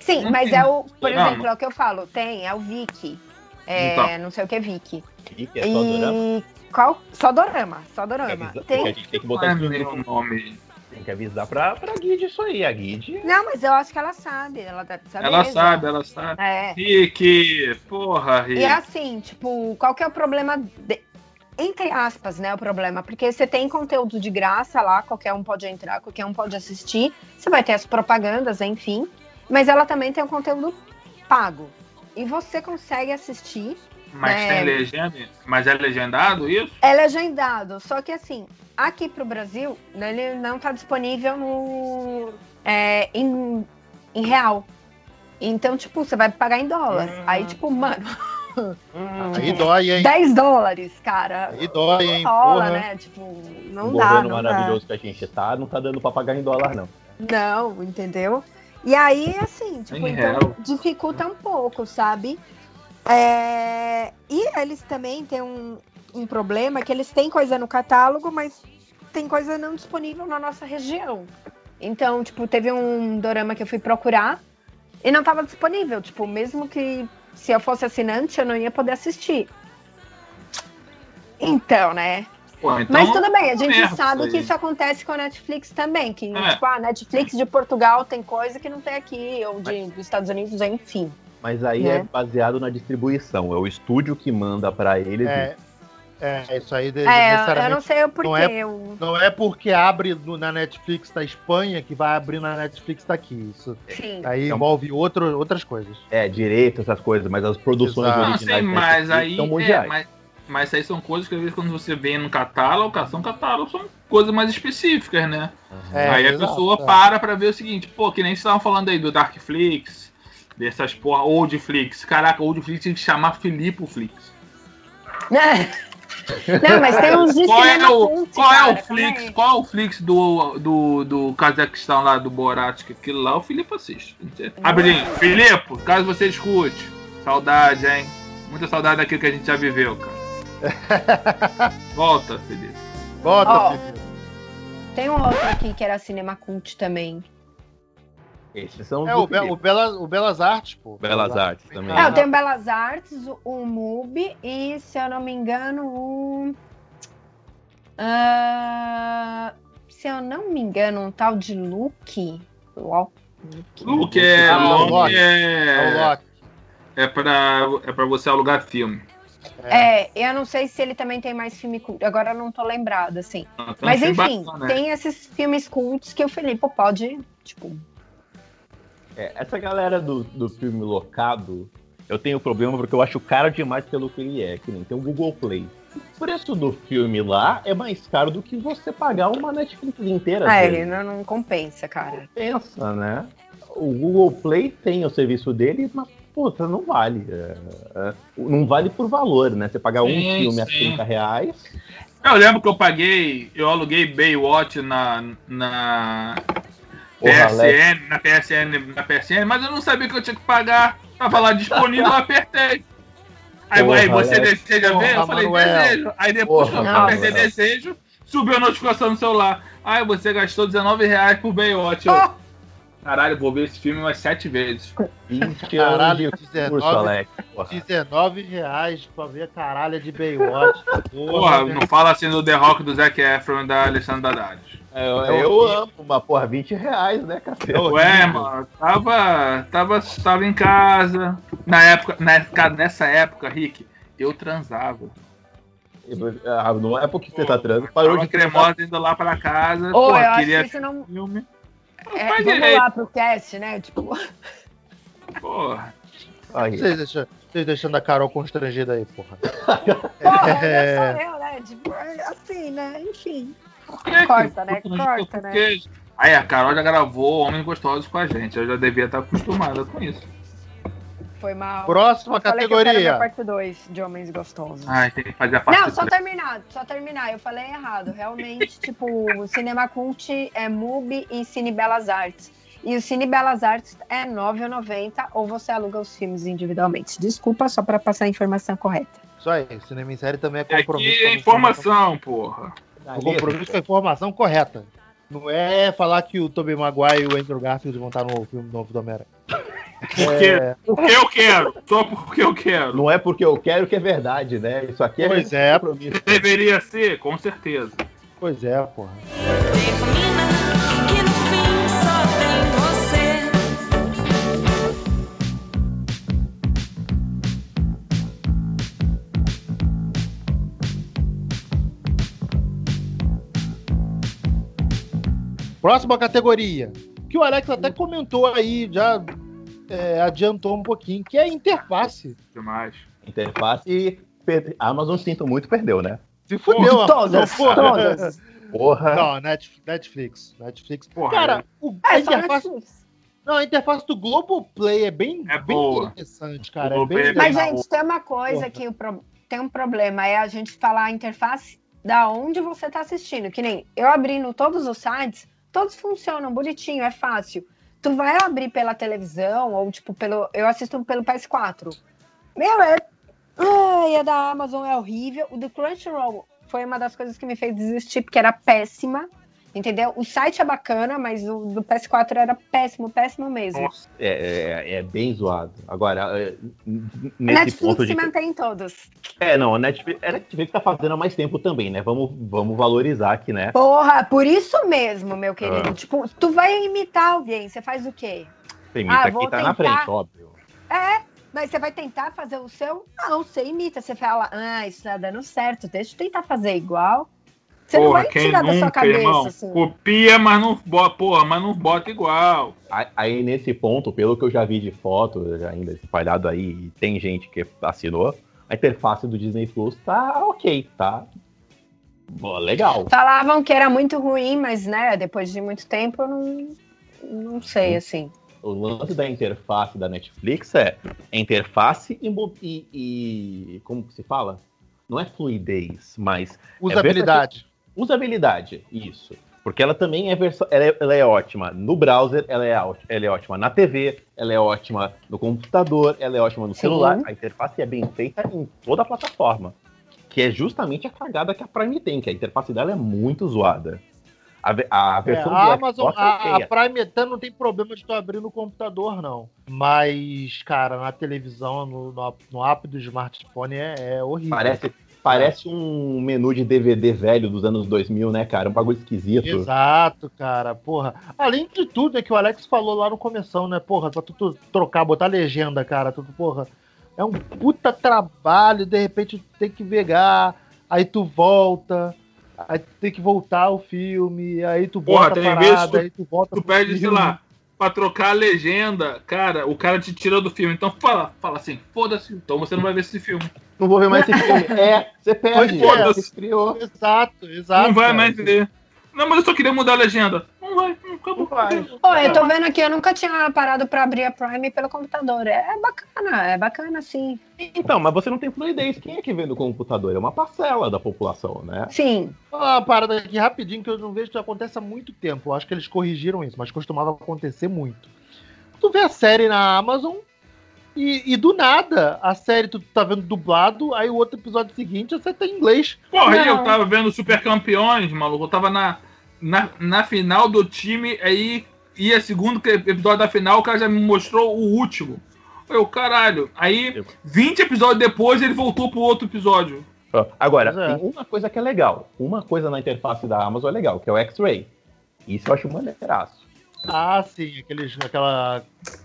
Sim, Não mas tem é o, por dorama. exemplo, é o que eu falo, tem, é o Viki. É, Então. não sei o que é Viki. E que é só dorama. E qual? Só dorama, só dorama. avisar- Tem... a gente tem que botar é grupo. nome. Tem que avisar pra, pra Guide isso aí. A Guide. Não, mas eu acho que ela sabe, ela deve saber. Ela sabe, ela sabe. É. Rick, porra, Rick. E é assim, tipo, qual que é o problema, de- entre aspas, né, o problema? Porque você tem conteúdo de graça lá, qualquer um pode entrar, qualquer um pode assistir, você vai ter as propagandas, enfim, mas ela também tem um conteúdo pago. E você consegue assistir. Mas É. tem legenda? Mas é legendado isso? É legendado, só que assim, aqui pro Brasil, né, ele não tá disponível no, é, em, em real. Então, tipo, você vai pagar em dólar. Hum. Aí, tipo, mano, Aí dói, hein? 10 dólares, cara. Aí dói, hein? Não rola, Porra. né? Tipo, não o dá, governo não dá. maravilhoso que a gente tá, não tá dando pra pagar em dólar, não. Não, entendeu? E aí, assim, tipo, Em então real. dificulta um pouco, sabe? É, E eles também têm um, um problema que eles têm coisa no catálogo, mas tem coisa não disponível na nossa região. Então, tipo, teve um dorama que eu fui procurar e não estava disponível. Tipo, mesmo que se eu fosse assinante, eu não ia poder assistir. Então, né? Pô, então, Mas tudo bem, a gente merda sabe isso que aí. isso acontece com a Netflix também. Que, É. tipo, a Netflix de Portugal tem coisa que não tem aqui, ou de, dos Estados Unidos, enfim. Mas aí Né? é baseado na distribuição. É o estúdio que manda pra eles. É, é, isso aí de- É, eu não necessariamente. sei o porquê. não é- eu- Não é porque abre no- na Netflix da Espanha que vai abrir na Netflix daqui. Isso Sim. aí É um- envolve outro, outras coisas. É, direito, essas coisas, mas as produções Exato. Não originais sei, mas aí. são É, mundiais. mas, mas isso aí são coisas que às vezes quando você vê no catálogo, cara, são catálogos, são coisas mais específicas, né? É, aí a exato, pessoa é. para pra ver o seguinte, pô, que nem vocês estavam falando aí do Darkflix, dessas porra, Oldflix. Caraca, Oldflix tinha que chamar Filipoflix. Não, mas tem uns de Qual é o, qual é cara, o Flix? também. Qual é o Flix do, do, do Cazaquistão lá, do Borat? Que aquilo lá o Filipe assiste. Rapidinho, Filipe, caso você escute, saudade, hein? Muita saudade daquilo que a gente já viveu, cara. Volta, Felipe. Bota, Ó. Felipe. Tem um outro aqui que era cinema cult também. Esses são os É do o, Be- o, Belas, o Belas Artes, pô. Belas Artes também. É, Ah. eu tenho Belas Artes, o- o MUBI e, se eu não me engano, o. Ah, se eu não me engano, um tal de Luke. Luke é, Ah, Loki. É é, Loki. é, pra, é pra você alugar filme. É, eu não sei se ele também tem mais filme cult. Agora eu não tô lembrada, assim. Então, Mas filme enfim, bacana, né? tem esses filmes cults que o Felipe pode, tipo. É, essa galera do, do filme locado, eu tenho problema porque eu acho caro demais pelo que ele é. Que nem tem o Google Play. O preço do filme lá é mais caro do que você pagar uma Netflix inteira. É, dele. ele não, não compensa, cara. Pensa, né? O Google Play tem o serviço dele, mas, puta, não vale. É, é, não vale por valor, né? Você pagar um Sim, filme a sim. 30 reais. Eu lembro que eu paguei, eu aluguei Baywatch na, na PSN, na PSN, na PSN, mas eu não sabia que eu tinha que pagar. Tava lá disponível, eu apertei. Aí, Porra, aí você Alex. deseja ver? Eu Porra, falei, Manuel. desejo. Aí depois Porra, que eu apertei Manuel. desejo, subiu a notificação no celular. Aí você gastou 19 reais por Baywatch. Eu, Oh! Caralho, vou ver esse filme umas sete vezes. 20 Caralho, anos de 19. curso, Alex. Porra. 19 reais pra ver a caralha de Baywatch. Porra, não fala assim do The Rock, do Zac Efron e da Alessandra Haddad. É, Eu, É eu amo, mas, porra, 20 reais, né, cacete? É. Ué, mano, tava, tava, tava em casa. Na época, na época- nessa época, Rick, eu transava. Ah, não é porque você tá trans, parou de cremosa indo lá pra casa. Ô, pô, eu acho queria que isso não. filme. É, vamos direito. lá pro cast, né? Tipo, Porra. Aí, Vocês deixam- vocês deixando a Carol constrangida aí, porra. porra, É. olha só eu, né? Tipo, é assim, né? Enfim. Que que- Corta, né? Puta, não Corta, né? Aí a Carol já gravou Homens Gostosos com a gente. Eu já devia estar acostumada com isso. Foi mal. Próxima Eu falei que eu categoria. parte 2 de Homens Gostosos. Ai, tem que fazer a parte Não, só terminar, só terminar. Eu falei errado. Realmente, tipo, o Cinema Cult é MUBI e Cine Belas Artes. E o Cine Belas Artes é R$ 9,90 ou você aluga os filmes individualmente. Desculpa, só para passar a informação correta. Isso aí, cinema em série também é compromisso. Aqui é informação, porra. O compromisso com a informação correta. Não é falar que o Tobey Maguire e o Andrew Garfield vão estar no filme novo do Homem-Aranha. Por quê? Porque eu quero. Só porque eu quero. Não é porque eu quero que é verdade, né? Isso aqui é Pois é. compromisso. Deveria ser, com certeza. Pois é, porra. Próxima categoria. que o Alex até comentou aí, já é, adiantou um pouquinho, que é a interface. Demais. Interface. per- A Amazon sinto muito perdeu, né? Se fudeu, Todas, porra. todas. Porra. Não, Netf- Netflix. Netflix. Porra, Cara, o, a É, interface, Netflix. não, a interface do Globoplay é bem, É bem boa. interessante, cara. O É bem é Mas, gente, tem uma coisa Porra. que o pro- tem um problema, é a gente falar a interface da onde você tá assistindo. Que nem eu abri no todos os sites, todos funcionam bonitinho, é fácil. Tu vai abrir pela televisão, ou tipo, pelo. Eu assisto pelo PS4. Meu, é. Ai, a da Amazon é horrível. O do Crunchyroll foi uma das coisas que me fez desistir, porque era péssima. Entendeu? O site é bacana, mas o do PS4 era péssimo, péssimo mesmo. É, é- é bem zoado. Agora, é, nesse Netflix ponto de. se mantém em todos. É, não, a Netflix, a Netflix tá fazendo há mais tempo também, né? Vamos, vamos valorizar aqui, né? Porra, por isso mesmo, meu querido. Ah. Tipo, tu vai imitar alguém, você faz o quê? Imita Ah, quem tá na tentar. frente, óbvio. É, mas você vai tentar fazer o seu? Não, você imita, você fala, ah, isso tá dando certo, deixa eu tentar fazer igual. Você não Porra, vai quem tirar da sua nunca, cabeça, irmão? assim. Copia, mas não bota, porra, mas não bota igual. Aí- Aí, nesse ponto, pelo que eu já vi de foto, já ainda espalhado aí, e tem gente que assinou, a interface do Disney Plus tá ok, tá Boa, legal. Falavam que era muito ruim, mas, né, depois de muito tempo, eu não, não sei, assim. O lance da interface da Netflix é interface e, e- e- como que se fala? Não é fluidez, mas Usabilidade. Usabilidade, isso. Porque ela também é, verso- ela é, ela é ótima no browser, ela é, ela é ótima na TV, ela é ótima no computador, ela é ótima no Sim. celular. A interface é bem feita em toda a plataforma. Que é justamente a cagada que a Prime tem, que a interface dela é muito zoada. A, a É, versão a do Amazon, é a, feia. a Prime até não tem problema de tu abrir no computador, não. Mas, cara, na televisão, no, no, no app do smartphone é, é horrível. Parece, parece um menu de DVD velho dos anos 2000, né, cara? Um bagulho esquisito. Exato, cara, porra. Além de tudo, é que o Alex falou lá no começo, né, porra, pra tu, tu trocar, botar legenda, cara, tu, porra, é um puta trabalho, de repente tu tem que pegar, aí tu volta, aí tu tem que voltar o filme, aí tu Porra, bota vezes parada, tu- aí tu volta Tu pro pede, sei filme. lá, pra trocar a legenda, cara, o cara te tira do filme. Então fala, fala assim, foda-se, então você não vai ver esse filme. Não vou ver mais esse filme. É, você perde. Pois é. Você criou. Exato, exato. não vai cara. mais ver. Não, mas eu só queria mudar a legenda. Não vai, não, acabou. Vai. Pô, eu tô vendo aqui, eu nunca tinha parado pra abrir a Prime pelo computador. É, bacana, é bacana, sim. Então, mas você não tem fluidez. Quem é que vê no computador? É uma parcela da população, né? Sim. Uma parada aqui rapidinho que eu não vejo que acontece há muito tempo. Eu acho que eles corrigiram isso, mas costumava acontecer muito. Tu vê a série na Amazon e, e do nada a série tu tá vendo dublado, aí o outro episódio seguinte você tá em inglês. Porra, aí Não. eu tava vendo Super Campeões, maluco. Eu tava na, na, na final do time, aí ia segundo episódio da final, o cara já me mostrou o último. Eu, caralho. Aí, 20 episódios depois, ele voltou pro outro episódio. Ó, Agora, é. tem uma coisa que é legal. Uma coisa na interface da Amazon é legal, que é o X-Ray. Isso eu acho maneiraço. Ah, sim, aqueles, aquela,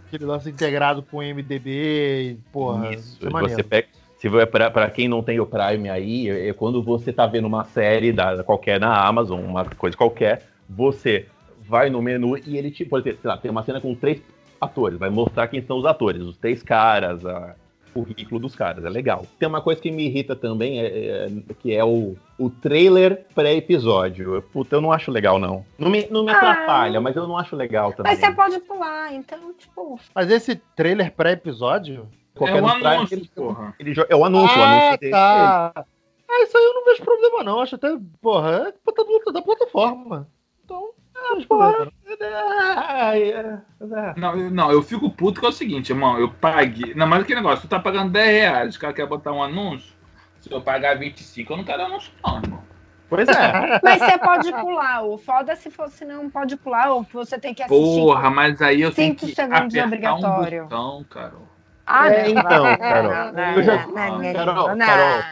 aquele lance integrado com o MDB e porra. Isso. é maneiro. Você pega, se pra, pra quem não tem o Prime aí, é é quando você tá vendo uma série da, qualquer na Amazon, uma coisa qualquer, você vai no menu e ele te, por exemplo, sei lá, tem uma cena com três atores, vai mostrar quem são os atores, os três caras, a- o currículo dos caras, é legal. Tem uma coisa que me irrita também, é, é- que é o, o trailer pré-episódio. Eu- Puta, eu não acho legal, não. Não me, não me Ah. atrapalha, mas eu não acho legal também. Mas você pode pular, então, tipo. Mas esse trailer pré-episódio. Qualquer é um Prime, anúncio, ele- porra. ele jo- é o anúncio, o ah, anúncio dele. tá. Ah, isso aí eu não vejo problema, não. Acho até, porra, é da, da plataforma. Então, não vejo porra. não. É, é. Não, eu- não, eu fico puto que é o seguinte, irmão. Eu paguei. Não, mas que negócio, tu tá pagando 10 reais, o cara quer botar um anúncio. Se eu pagar 25, eu não quero anúncio, não, irmão. Pois é. Mas você pode pular. O foda se fosse não pode pular, ou você tem que assistir. Porra, mas aí eu tenho que segundos apertar obrigatório. um botão, cara. Ah, É, então, Carol. não, já- não, Carol, não. Carol.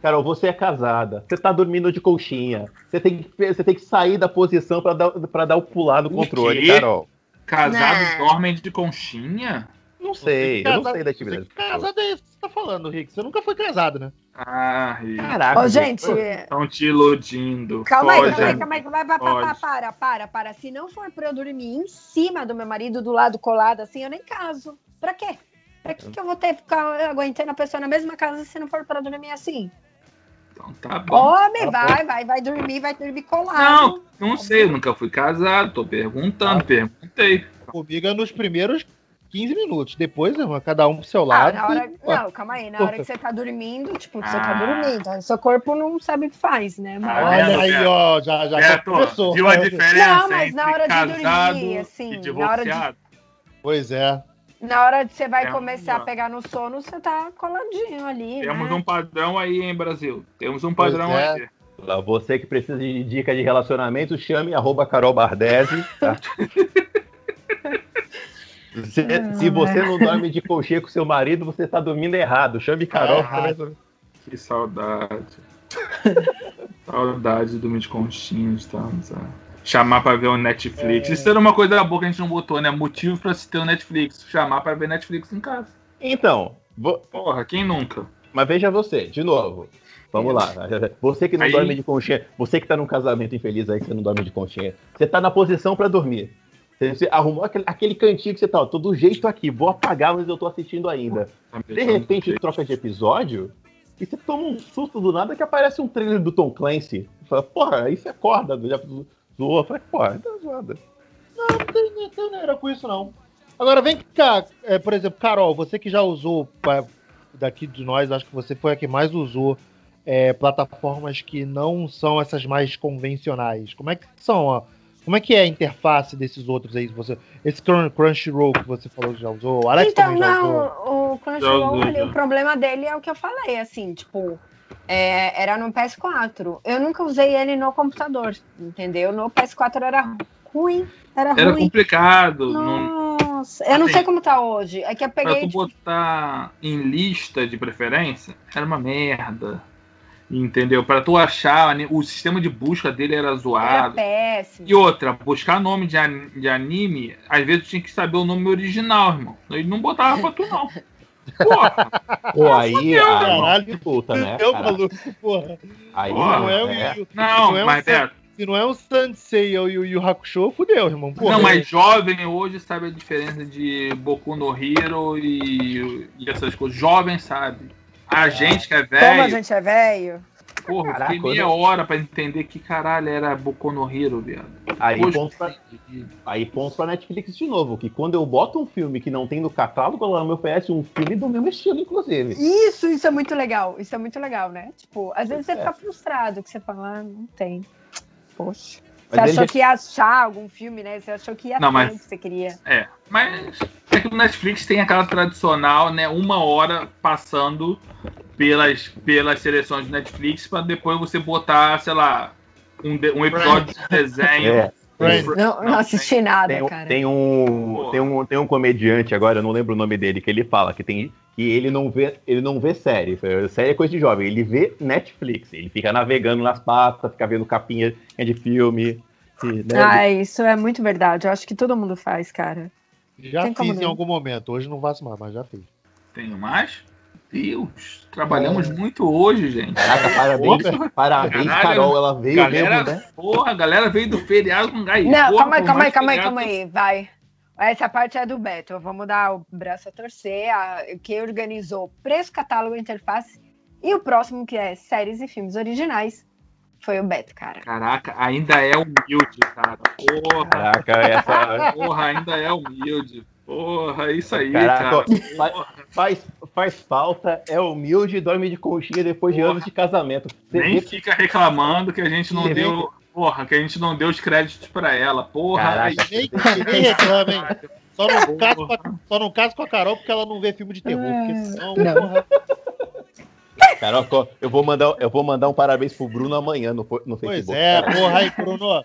Carol, você é casada. Você tá dormindo de colchinha. Você tem que, você tem que sair da posição pra dar, pra dar o pular no controle? Carol. Casados Não. dormem de conchinha? Não sei, eu não sei da atividade. Você casado é isso que você tá falando, Rick. Você nunca foi casado, né? Ah, Rick. Caraca. Ô, gente, Estão te iludindo. calma aí, calma aí, calma aí, calma aí, para, para, para, para, para. Se não for pra eu dormir em cima do meu marido, do lado colado, assim, eu nem caso. Pra quê? Pra que, que eu vou ter que ficar aguentando a pessoa na mesma casa se não for pra dormir assim? Então tá bom. Homem, vai, vai, vai dormir, vai dormir colado. Não, não sei, eu nunca fui casado, tô perguntando, perguntei. Comigo é nos primeiros 15 minutos. Depois, irmão, cada um pro seu Ah, lado. na hora, Ó, não, calma aí. Na hora que você tá dormindo, tipo, você tá Ah. dormindo. aí Seu corpo não sabe o que faz, né? Mas- Ah, Olha aí, Beto? ó, já, já Beto, começou. viu a diferença Não, mas entre na hora de dormir, assim, e na hora de-? Pois é. Na hora de você vai É começar a pegar no sono, você tá coladinho ali. Temos né? um padrão aí, hein, Brasil? Temos um padrão é. aí. Você que precisa de dica de relacionamento, chame arroba Carol Bardesi, tá? Se, se você não dorme de colchê com seu marido, você tá dormindo errado. Chame Carol. Tá errado. Que saudade. saudade do dormir de conchinha, estamos a chamar pra ver o Netflix. Isso era uma coisa boa que a gente não botou, né? Motivo pra se ter o Netflix. Chamar pra ver Netflix em casa. Então, vo- Porra, quem nunca? mas veja você, de novo. Vamos lá. Você que não Aí- dorme de conchinha, você que tá num casamento infeliz aí que você não dorme de conchinha, você tá na posição pra dormir. Você, você arrumou aquele, aquele cantinho que você tá, ó, tô do jeito aqui, vou apagar, mas eu tô assistindo ainda. Tá De deixando repente troca de episódio e você toma um susto do nada que aparece um trailer do Tom Clancy. Você Fala, porra, aí você acorda, já zoou. Fala, porra, tá zoada. Não, não tem, não tem nada com isso, não. Agora, vem cá, é, por exemplo, Carol, você que já usou, daqui de nós, acho que você foi a que mais usou é, plataformas que não são essas mais convencionais. Como é que são, ó? Como é que é a interface desses outros aí? Você, esse Crun- Crunchyroll que você falou que já usou, o Alex então, também já usou. não, o Crunchyroll, ali, o problema dele é o que eu falei, assim, tipo, é, era no PS4. Eu nunca usei ele no computador, entendeu? No PS4 era ruim, era, Era ruim. complicado. Não, Nossa, eu não Assim, sei como tá hoje. É que eu pra peguei, tu tipo, botar em lista de preferência, era uma merda. Entendeu? Pra tu achar, né, o sistema de busca dele era era zoado. péssimo. E outra, buscar nome de, de anime, às vezes tu tinha que saber o nome original, irmão. Ele não botava pra tu, não. Porra, Pô, aí a caralho. dificulta, né? Eu, cara? maluco, porra. Aí Porra, não é, o é. Yu- não, é um mas San- Beto, Se não é o Sansei ou o Yu Yu Hakusho, fudeu, irmão. Porra. não, mas jovem hoje sabe a diferença de Boku no Hero e, e essas coisas. Jovem sabe. A gente que é Como a velho, gente é velho. Porra, Caraca, fiquei meia eu- hora pra entender que caralho era Boku no Hero, viado. Aí Hoje- ponto, pra, aí ponto pra Netflix de novo, que quando eu boto um filme que não tem no catálogo, ela me oferece um filme do mesmo estilo, inclusive. Isso, isso é muito legal. Isso é muito legal, né? Tipo, às vezes você É. fica frustrado que você fala, ah, não tem. Poxa. Mas Você achou já- que ia achar algum filme, né? Você achou que ia Não, ter mas- o que você queria. É, mas é que o Netflix tem aquela tradicional, né? Uma hora passando pelas, pelas seleções de Netflix pra depois você botar, sei lá, um, de- um episódio de desenho. É. Friends. Não, não assisti nada, Tem, um- cara. tem um, tem, um, tem um comediante agora, eu não lembro o nome dele, que ele fala que tem que ele não vê, ele não vê série. Série é coisa de jovem, ele vê Netflix. Ele fica navegando nas pastas, fica vendo capinha de filme. né, Ah, isso é muito verdade. Eu acho que todo mundo faz, cara. Já Tem fiz em algum momento. Hoje não faço mais, mas já fiz. Tenho mais? Deus, trabalhamos muito hoje, gente. Caraca, parabéns, parabéns, Caralho, Carol. Ela veio Galera, mesmo, né? porra, a galera veio do feriado com gás. Não, Porra, calma aí, calma aí, calma aí, calma aí. Vai. Essa parte é do Beto. Vamos dar o braço a torcer. A, quem organizou preço, catálogo, interface. E o próximo, que é séries e filmes originais, foi o Beto, cara. Caraca, ainda é humilde, cara. Porra, Caraca, essa. porra, ainda é humilde. Porra, isso aí, Caraca, cara. ó, fa- faz, faz falta, é humilde e dorme de conchinha depois de Porra. anos de casamento. Você Nem vê- fica reclamando que a gente não Você vê deu. Porra, que a gente não deu os créditos pra ela. Porra, Caraca. aí- Nem, nem reclama, hein? Só não, caso com a, só não caso com a Carol porque ela não vê filme de terror. Porque senão, Não. porra, Carol, eu vou mandar, eu vou mandar um parabéns pro Bruno amanhã no, no Pois Facebook. é, cara. porra aí, Bruno.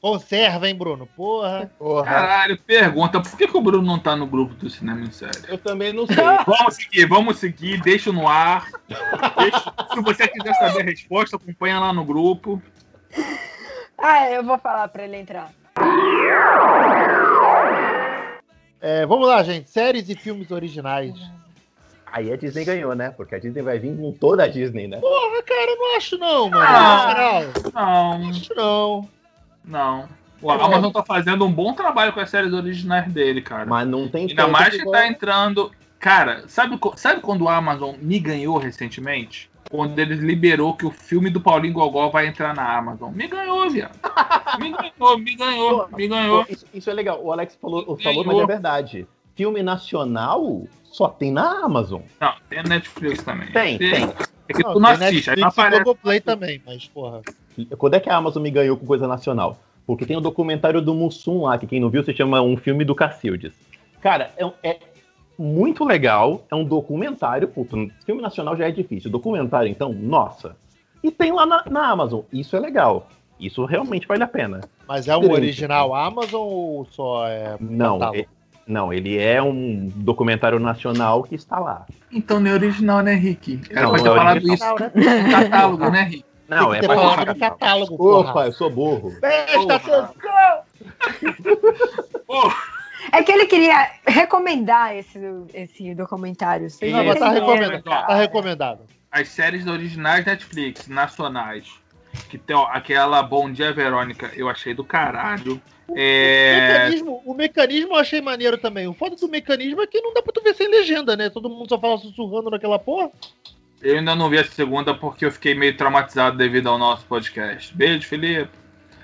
Conserva, hein, Bruno? Porra. Porra, Caralho, pergunta, por que, que o Bruno não tá no grupo do Cinema em Série? eu também não sei. Vamos seguir, vamos seguir, deixa no ar. Deixa- se você quiser saber a resposta, acompanha lá no grupo. Ah, eu vou falar pra ele entrar. É, vamos lá, gente. Séries e filmes originais. Aí a Disney ganhou, né? Porque a Disney vai vir com toda a Disney, né? Porra, cara, eu não acho não, mano. Ah. Moral, Não, não acho não. Não. O Amazon tá fazendo um bom trabalho com as séries originais dele, cara. Mas não tem Ainda mais que igual- tá entrando. Cara, sabe, sabe quando o Amazon me ganhou recentemente? Quando ele liberou que o filme do Paulinho Gogol vai entrar na Amazon. Me ganhou, viado. Me ganhou, me ganhou, me ganhou. Pô, Isso, isso é legal. O Alex falou, falou, mas é verdade. Filme nacional só tem na Amazon. Não, tem Netflix também. Tem, tem. É que Não, tu não tem assiste, aí não aparece. Globoplay também, mas, porra. Quando é que a Amazon me ganhou com coisa nacional? Porque tem o documentário do Mussum lá, que quem não viu se chama Um Filme do Cacildes. Cara, é, um- é muito legal, é um documentário, puto, filme nacional já é difícil, documentário então, nossa. E tem lá na, na Amazon, isso é legal. Isso realmente vale a pena. Mas é um Grande. original Amazon ou só é. Não, é- não, ele é um documentário nacional que está lá. Então não é original, né, Rick? Era Não, pra não ter é falado original. isso catálogo, né, Rick? Não, é pra catálogo, porra. Opa, eu sou burro. Presta atenção! É que ele queria recomendar esse, esse documentário. Vocês Não, mas tá recomendado. Tá recomendado. as séries originais Netflix, nacionais. Que tem ó, aquela Bom Dia Verônica, eu achei do caralho. O, É. mecanismo, o mecanismo eu achei maneiro também. O foda do mecanismo é que não dá pra tu ver sem legenda, né? Todo mundo só fala sussurrando naquela porra. Eu ainda não vi a segunda porque eu fiquei meio traumatizado devido ao nosso podcast. Beijo, Felipe.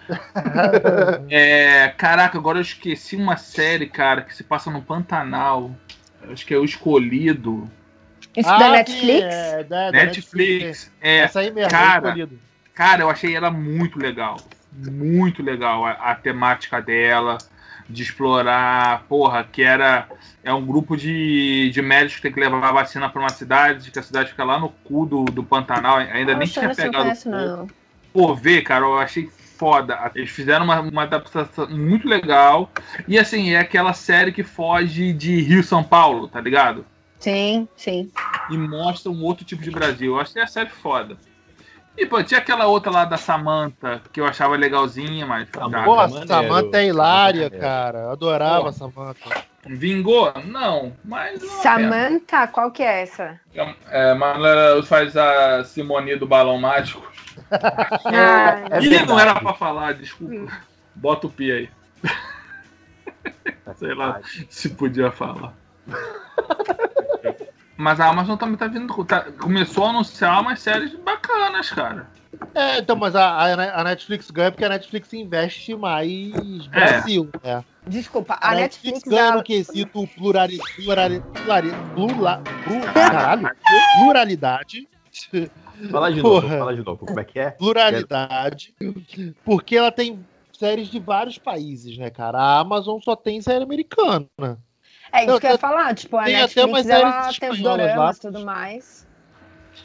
É, caraca, agora eu esqueci uma série, cara, que se passa no Pantanal. Acho que é o Escolhido. Isso Ah, da sim, Netflix? é, da- da Netflix. É, Essa aí mesmo, cara. escolhido. Cara, eu achei ela muito legal. Muito legal a, a temática dela, de explorar, porra, que era. É um grupo de, de médicos que tem que levar a vacina pra uma cidade, que a cidade fica lá no cu do, do Pantanal, ainda nem Nossa, tinha eu não pegado. fogo. não. Pô, ver, cara, eu achei foda. Eles fizeram uma, uma adaptação muito legal. E assim, é aquela série que foge de Rio São Paulo, tá ligado? Sim, sim. e mostra um outro tipo de Brasil. Eu achei a série foda. E, pô, tinha aquela outra lá da Samantha, que eu achava legalzinha, mas. Samantha. tá, Pô, a maneiro. Samantha é hilária, cara. Eu adorava Pô. a Samantha. Vingou? Não, mas. não é pena. Samantha, qual que é essa? É, mas ela faz a Simone do Balão Mágico. Ah, É Ih, não era pra falar, desculpa. Bota o pi aí. Sei lá se podia falar. Mas a Amazon também tá vindo. tá- começou a anunciar umas séries bacanas, cara. É, então, mas a, a- Netflix ganha porque a Netflix investe mais Brasil, né? desculpa, A, a Netflix, Netflix, ganha ela- no quesito plurali, plurali, plurali, plura, plura- caralho, pluralidade, Fala de novo, Porra. fala de novo. Como é que é? pluralidade, porque ela tem séries de vários países, né, cara? A Amazon só tem série americana. É isso Não, que eu ia falar, tipo, a Netflix ela tem os doramas e tudo mais.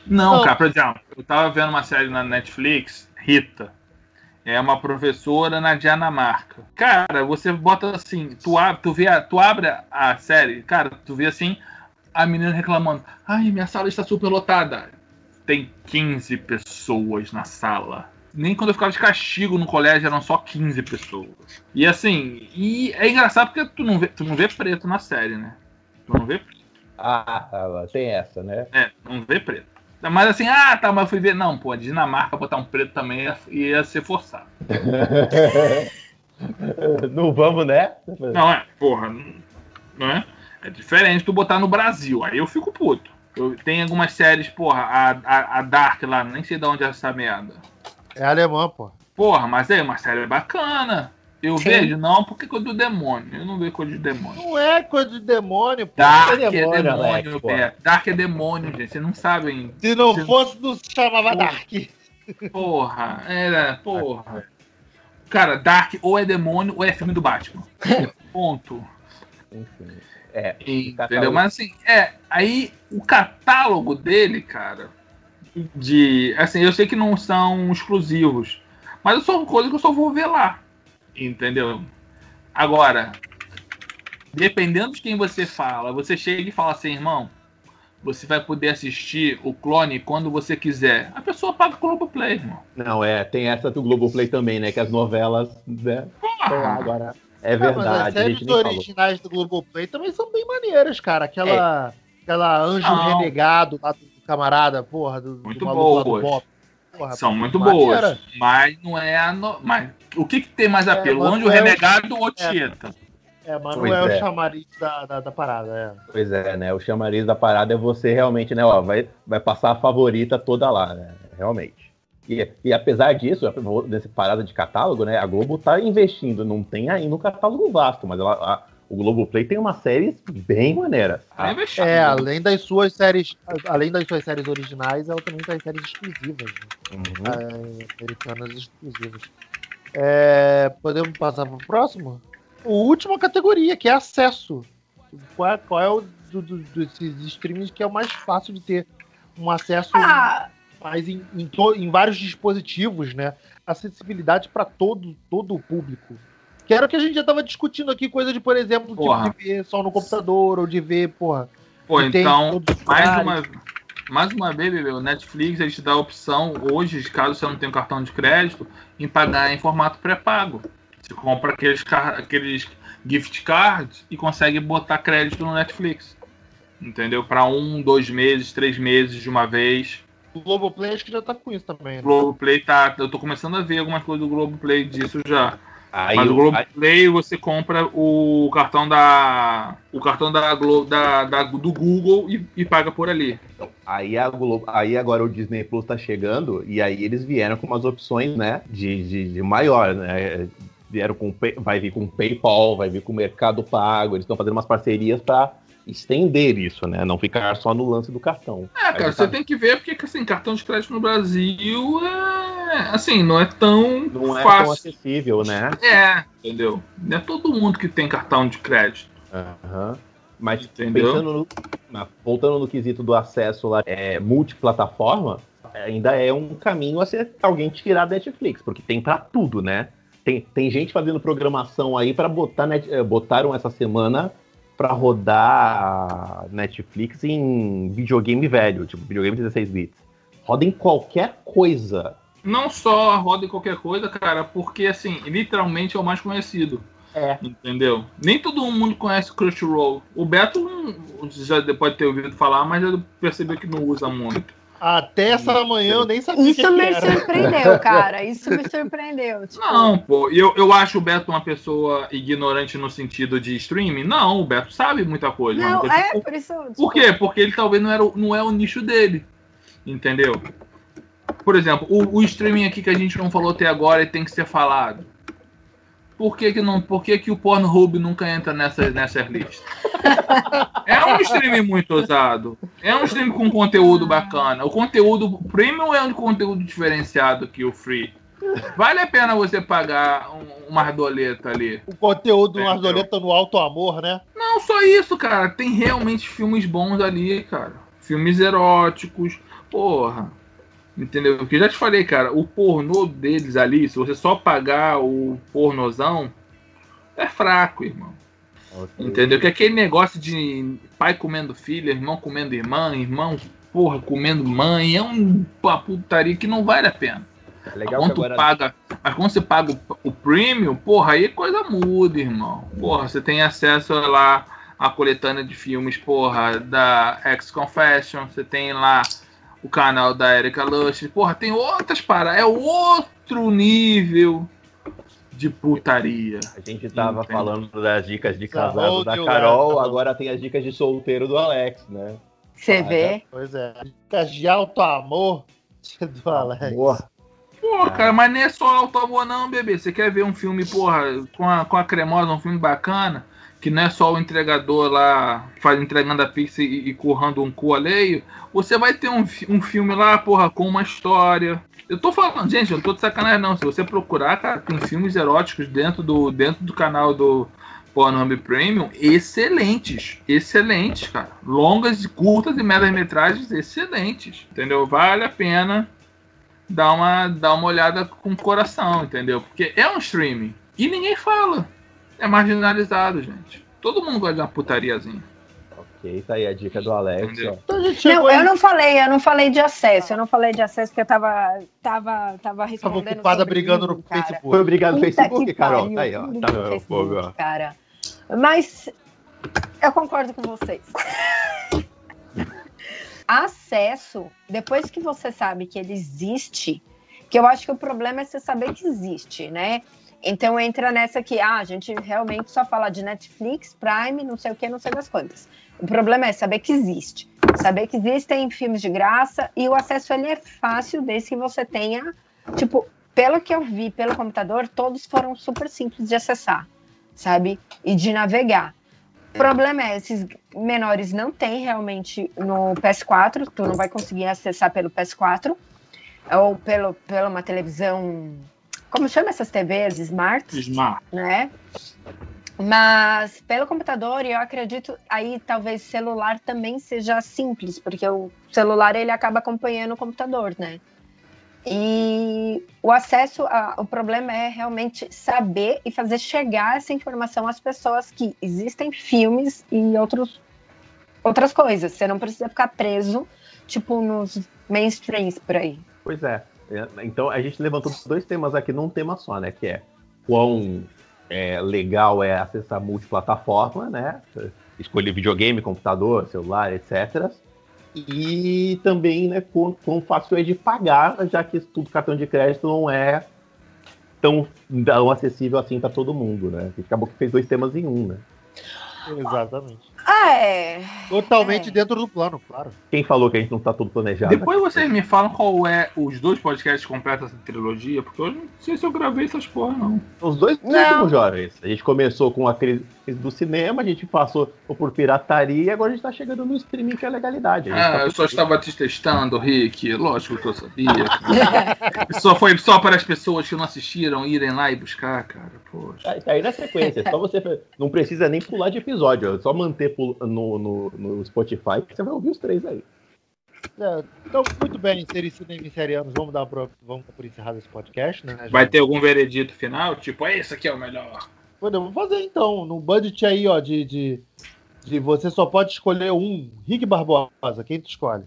Não, Não. cara, por exemplo, eu tava vendo uma série na Netflix, Rita. É uma professora na Dinamarca. Cara, você bota assim, tu, abre, tu, vê a- tu abre a- a série, cara, tu vê assim, a menina reclamando: Ai, minha sala está super lotada. Tem 15 pessoas na sala. Nem quando eu ficava de castigo no colégio eram só 15 pessoas. E assim, e é engraçado porque tu não vê, tu não vê preto na série, né? Tu não vê preto. Ah, tem essa, né? É, não vê preto. Mas assim, ah, tá, mas eu fui ver. Não, pô, a Dinamarca botar um preto também ia, ia ser forçado. Não vamos, né? Não, é, porra, não é? É diferente tu botar no Brasil. Aí eu fico puto. Eu, tem algumas séries, porra, a, a, a Dark lá, nem sei de onde é essa merda. É alemã, pô. Porra, mas é uma série bacana. Eu Sim. vejo, não, porque é coisa do demônio. Eu não vejo coisa de demônio. Não é coisa de demônio, pô. Dark é é demônio, demônio, Alex, é. Dark é demônio, gente. Vocês não sabem. Se não Se- fosse, não se chamava Dark. Porra, era, porra. Cara, Dark ou é demônio ou é filme do Batman. Ponto. Enfim. É, Entendeu? Mas assim, é. Aí o catálogo dele, cara, de. Assim, eu sei que não são exclusivos. Mas são coisas que eu só vou ver lá. Entendeu? Agora, dependendo de quem você fala, você chega e fala assim, irmão, você vai poder assistir o clone quando você quiser. A pessoa paga o Globoplay, irmão. Não, é, tem essa do Globoplay também, né? Que as novelas, né? Porra, agora. É Ah, mas as verdade, a séries nem falou. originais do Globoplay também são bem maneiras, cara. Aquela, aquela Anjo Não. Renegado lá do camarada, porra, do, Muito do maluco lá do boas. Bop. Porra, São muito boas, mas não é a. No... Mas o que, que tem mais É, apelo? é o- Renegado ou Tieta? É, mas não Pois é, o é. chamariz da, da, da parada, é. Pois é, né? O chamariz da parada é você realmente, né? Ó, vai, vai passar a favorita toda lá, né? Realmente. E, e apesar disso, dessa parada de catálogo, né? A Globo tá investindo, não tem ainda um catálogo vasto, mas ela, a- o Globoplay tem umas séries bem maneiras. Tá investindo. É, além das suas séries, além das suas séries originais, ela também tem séries exclusivas, né? Uhum. É, americanas exclusivas. É, podemos passar para o próximo? O última categoria, que é acesso. Qual é, qual é o do, do- desses streamings que é o mais fácil de ter um acesso Ah, mais em, em, to- em vários dispositivos, né? Acessibilidade para todo, todo o público. Que era o que a gente já estava discutindo aqui, coisa de, por exemplo, tipo, de ver só no computador, ou de ver, porra. Pô, então, mais uma, mais uma vez, o Netflix ele te dá a opção, hoje, caso você não tenha um cartão de crédito, em pagar em formato pré-pago. Você compra aqueles, aqueles gift cards e consegue botar crédito no Netflix. Entendeu? Para um, dois meses, três meses de uma vez. O Globoplay acho que já tá com isso também, né? O Globoplay tá. Eu tô começando a ver algumas coisas do Globoplay disso já. Aí, Mas o aí, Globoplay você compra o cartão da. O cartão da, Glo- da, da- do Google e, e paga por ali. aí, a Globo, aí agora o Disney Plus tá chegando e aí eles vieram com umas opções, né? De, de, de maior, né? Vieram com vai vir com PayPal, vai vir com Mercado Pago, eles estão fazendo umas parcerias para estender isso, né? Não ficar só no lance do cartão. É, cara, você tá- tem que ver porque assim, cartão de crédito no Brasil é. Assim, não é tão não é tão fácil. acessível, né? É, entendeu? Não é todo mundo que tem cartão de crédito. Aham. Mas Entendeu? pensando no, voltando no quesito do acesso lá, é, multiplataforma, ainda é um caminho a ser alguém tirar da Netflix, porque tem pra tudo, né? Tem, tem gente fazendo programação aí para botar net, eh, botaram essa semana pra rodar a Netflix em videogame velho, tipo videogame 16 bits. Roda em qualquer coisa. Não só roda em qualquer coisa, cara, porque assim, literalmente é o mais conhecido. É. Entendeu? Nem todo mundo conhece Crunchyroll. O Beto não- já pode ter ouvido falar, mas já percebeu que não usa muito. Até essa manhã eu nem sabia que, isso que me era. surpreendeu, cara. Isso me surpreendeu. Tipo, Não, pô, eu, eu acho o Beto uma pessoa ignorante no sentido de streaming. Não, o Beto sabe muita coisa. Não, é por isso. tipo, Por quê? Porque ele talvez não, era, o- não é o nicho dele. Entendeu? Por exemplo, o, o streaming aqui que a gente não falou até agora e tem que ser falado. Por que, que, não, por que, que o Pornhub nunca entra nessa, nessas listas? É um streaming muito usado. É um streaming com conteúdo bacana. O conteúdo premium é um conteúdo diferenciado que o free. Vale a pena você pagar um, uma ardoleta ali. O conteúdo do Entendeu? Ardoleta no Alto Amor, né? Não só isso, cara. Tem realmente filmes bons ali, cara. Filmes eróticos. Porra. Entendeu? Porque eu já te falei, cara, o pornô deles ali, se você só pagar o pornozão, é fraco, irmão. Entendeu? Que é aquele negócio de pai comendo filha, irmão comendo irmã, irmão, porra, comendo mãe, é um- uma putaria que não vale a pena. É legal quando, agora paga, mas quando você paga o, o premium, porra, aí coisa muda, irmão. Porra, você tem acesso lá à coletânea de filmes, porra, da X Confession, você tem lá o canal da Erika Lush, porra, tem outras paradas, é outro nível de putaria. A gente tava Entendo. falando das dicas de casado da Carol, agora tem as dicas de solteiro do Alex, né? Você vê? Pois é. Dicas de alto amor do Alex. Amor. Porra, cara, mas não é só alto amor não, bebê. Você quer ver um filme, porra, com a, com a cremosa, um filme bacana, que não é só o entregador lá faz, entregando a pizza e, e currando um cu alheio, você vai ter um, um filme lá, porra, com uma história. Eu tô falando, gente, eu não tô de sacanagem não. Se você procurar, cara, tem filmes eróticos dentro do, dentro do canal do Pornhub Premium, excelentes. Excelentes, cara. Longas, curtas e médias-metragens excelentes. Entendeu? Vale a pena dar uma, dar uma olhada com o coração, entendeu? Porque é um streaming. E ninguém fala. É marginalizado, gente. Todo mundo gosta de uma putariazinha. Ok, tá aí a dica do Alex. Então Não, eu não falei, eu não falei de acesso, eu não falei de acesso porque eu tava, tava, tava tava respondendo. ocupada sobre brigando isso, no cara. Facebook. Foi obrigado no Facebook, que Carol. pariu, Tá aí, ó. Tá no Facebook, fogo, ó. cara. Mas eu concordo com vocês. Acesso, depois que você sabe que ele existe, que eu acho que o problema é você saber que existe, né? Então entra nessa que ah, a gente realmente só fala de Netflix, Prime, não sei o que, não sei das quantas. O problema é saber que existe. Saber que existem filmes de graça e o acesso ele é fácil desde que você tenha, tipo, pelo que eu vi pelo computador, todos foram super simples de acessar, sabe? E de navegar. O problema é, esses menores não tem realmente no PS4, tu não vai conseguir acessar pelo PS4 ou pelo, pela uma televisão, como chama essas TVs? Smart? Smart. né? Mas pelo computador, eu acredito aí talvez celular também seja simples, porque o celular ele acaba acompanhando o computador, né? E o acesso, a- o problema é realmente saber e fazer chegar essa informação às pessoas que existem filmes e outros, outras coisas. Você não precisa ficar preso, tipo, nos mainstreams por aí. Pois é. É, Então a gente levantou dois temas aqui num tema só, né? Que é quão é, legal é acessar multiplataforma, né? Escolher videogame, computador, celular, etc. E também, né, quão, quão fácil é de pagar, já que tudo cartão de crédito não é tão, tão acessível assim para todo mundo, né? Acabou que fez dois temas em um, né? Exatamente. Ah, é. Totalmente É. dentro do plano, claro. Quem falou que a gente não tá tudo planejado? Depois vocês me falam qual é os dois podcasts completos dessa trilogia, porque eu não sei se eu gravei essas porra, não. Os dois últimos jovens. A gente começou com a crise do cinema, a gente passou por pirataria e agora a gente tá chegando no streaming que é legalidade. Ah, tá eu só estava te testando, Rick. Lógico que eu sabia. só foi só para as pessoas que não assistiram irem lá e buscar, cara. Poxa. Tá, tá aí na sequência, é só você. Não precisa nem pular de episódio, é só manter no, no, no Spotify que você vai ouvir os três aí. É, então, muito bem, serianos, vamos dar por, vamos por encerrado esse podcast, né? Vai ter algum veredito final? Tipo, "Ah, esse aqui é o melhor. Podemos fazer então, no budget aí, ó, de, de, de você só pode escolher um. Rick Barbosa, quem tu escolhe?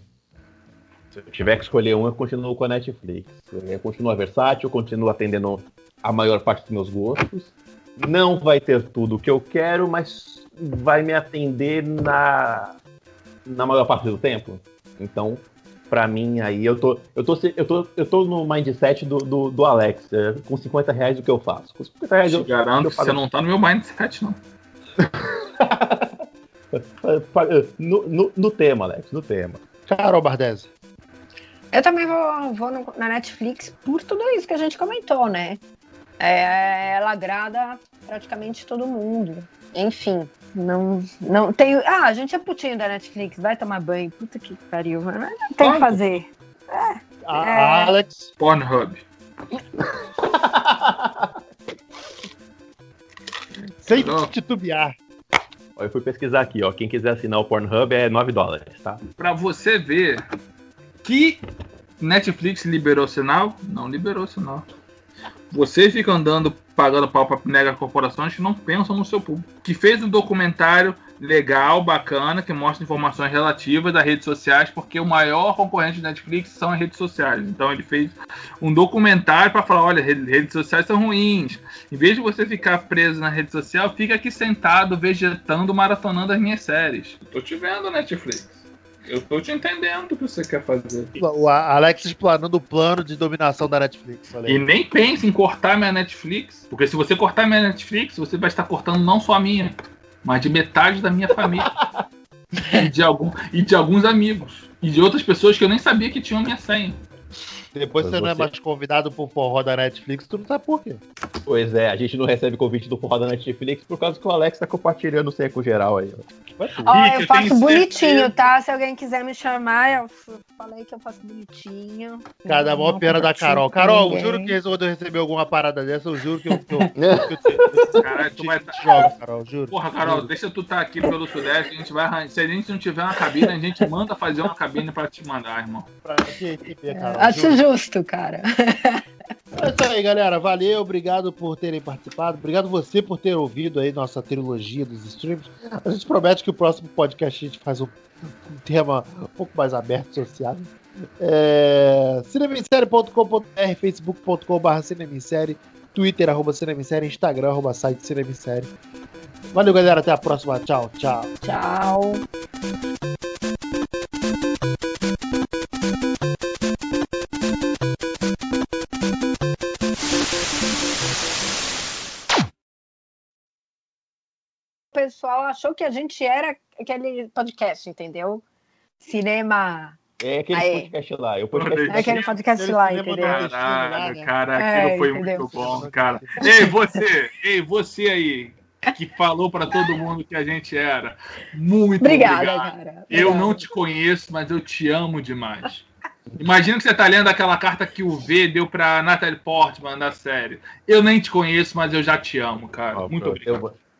Se eu tiver que escolher um, eu continuo com a Netflix. É, Continua versátil, continua atendendo a maior parte dos meus gostos. Não vai ter tudo o que eu quero, mas vai me atender na, na maior parte do tempo. Então, pra mim, aí eu tô, eu tô, eu tô, eu tô no mindset do, do, do Alex. é, com 50 reais o que eu faço? Com 50 reais Te eu, garanto eu que você não tá no meu mindset, não. no, no, no tema, Alex, no tema. Carol Bardese. Eu também vou, vou no- na Netflix por tudo isso que a gente comentou, né? É, ela agrada praticamente todo mundo. Enfim, não, não tem. Ah, a gente é putinho da Netflix, vai tomar banho. Puta que pariu. mas Não tem o que fazer. A, É. a Alex. Pornhub. Sem Não. titubear. Eu fui pesquisar aqui, ó. Quem quiser assinar o Pornhub é 9 dólares, tá? Pra você ver que Netflix liberou sinal, não liberou sinal. Você fica andando pagando pau pra mega corporações que não pensam no seu público. Que fez um documentário legal, bacana, que mostra informações relativas das redes sociais, porque o maior concorrente da Netflix são as redes sociais. Então ele fez um documentário para falar, olha, re- redes sociais são ruins. Em vez de você ficar preso na rede social, fica aqui sentado, vegetando, maratonando as minhas séries. Tô te vendo, Netflix. Eu tô te entendendo o que você quer fazer. O Alex explanando o plano de dominação da Netflix. E nem pense em cortar minha Netflix, porque se você cortar minha Netflix, você vai estar cortando não só a minha, mas de metade da minha família. e, de algum, e de alguns amigos. E de outras pessoas que eu nem sabia que tinham minha senha. Depois Mas você não é você- mais convidado pro forró da Netflix, tu não sabe por quê. Pois é, a gente não recebe convite do Forró da Netflix por causa que o Alex tá compartilhando o seco geral aí. ó. Rick, eu eu faço bonitinho, certeza. tá? Se alguém quiser me chamar, eu falei que eu faço bonitinho. Cada maior pena da Carol. Carol, ninguém. juro que quando eu receber alguma parada dessa, eu juro que eu, que eu, que eu, te- Caralho, tu vai te, te jogo, Carol, juro. Porra, Carol, deixa tu estar aqui pelo Sudeste, a gente vai arranjar. Se a gente não tiver uma cabine, a gente manda fazer uma cabine pra te mandar, irmão. Pra te receber, Carol. Ah, te juro. Justo, cara. É isso aí, galera. Valeu, obrigado por terem participado. Obrigado você por ter ouvido aí nossa trilogia dos streams. A gente promete que o próximo podcast a gente faz um, um tema um pouco mais aberto, social. É, cinemissérie.com.br, facebook.com.br cinemissérie, twitter, arroba cinemissérie, instagram, arroba site cinemissérie. Valeu, galera. Até a próxima. Tchau, tchau. Tchau. Pessoal achou que a gente era aquele podcast, entendeu? Cinema. É aquele Aí. podcast lá. Eu podcast É aquele podcast lá, cinema entendeu? Caralho, cara, É, aquilo foi entendeu? muito bom, cara. Ei, você, ei, você aí, que falou pra todo mundo que a gente era. Muito Obrigada, obrigado. cara. Eu Obrigada. não te conheço, mas eu te amo demais. Imagina que você tá lendo aquela carta que o V deu pra Natalie Portman da série. Eu nem te conheço, mas eu já te amo, cara. Ó, Muito pronto. obrigado. Eu vou,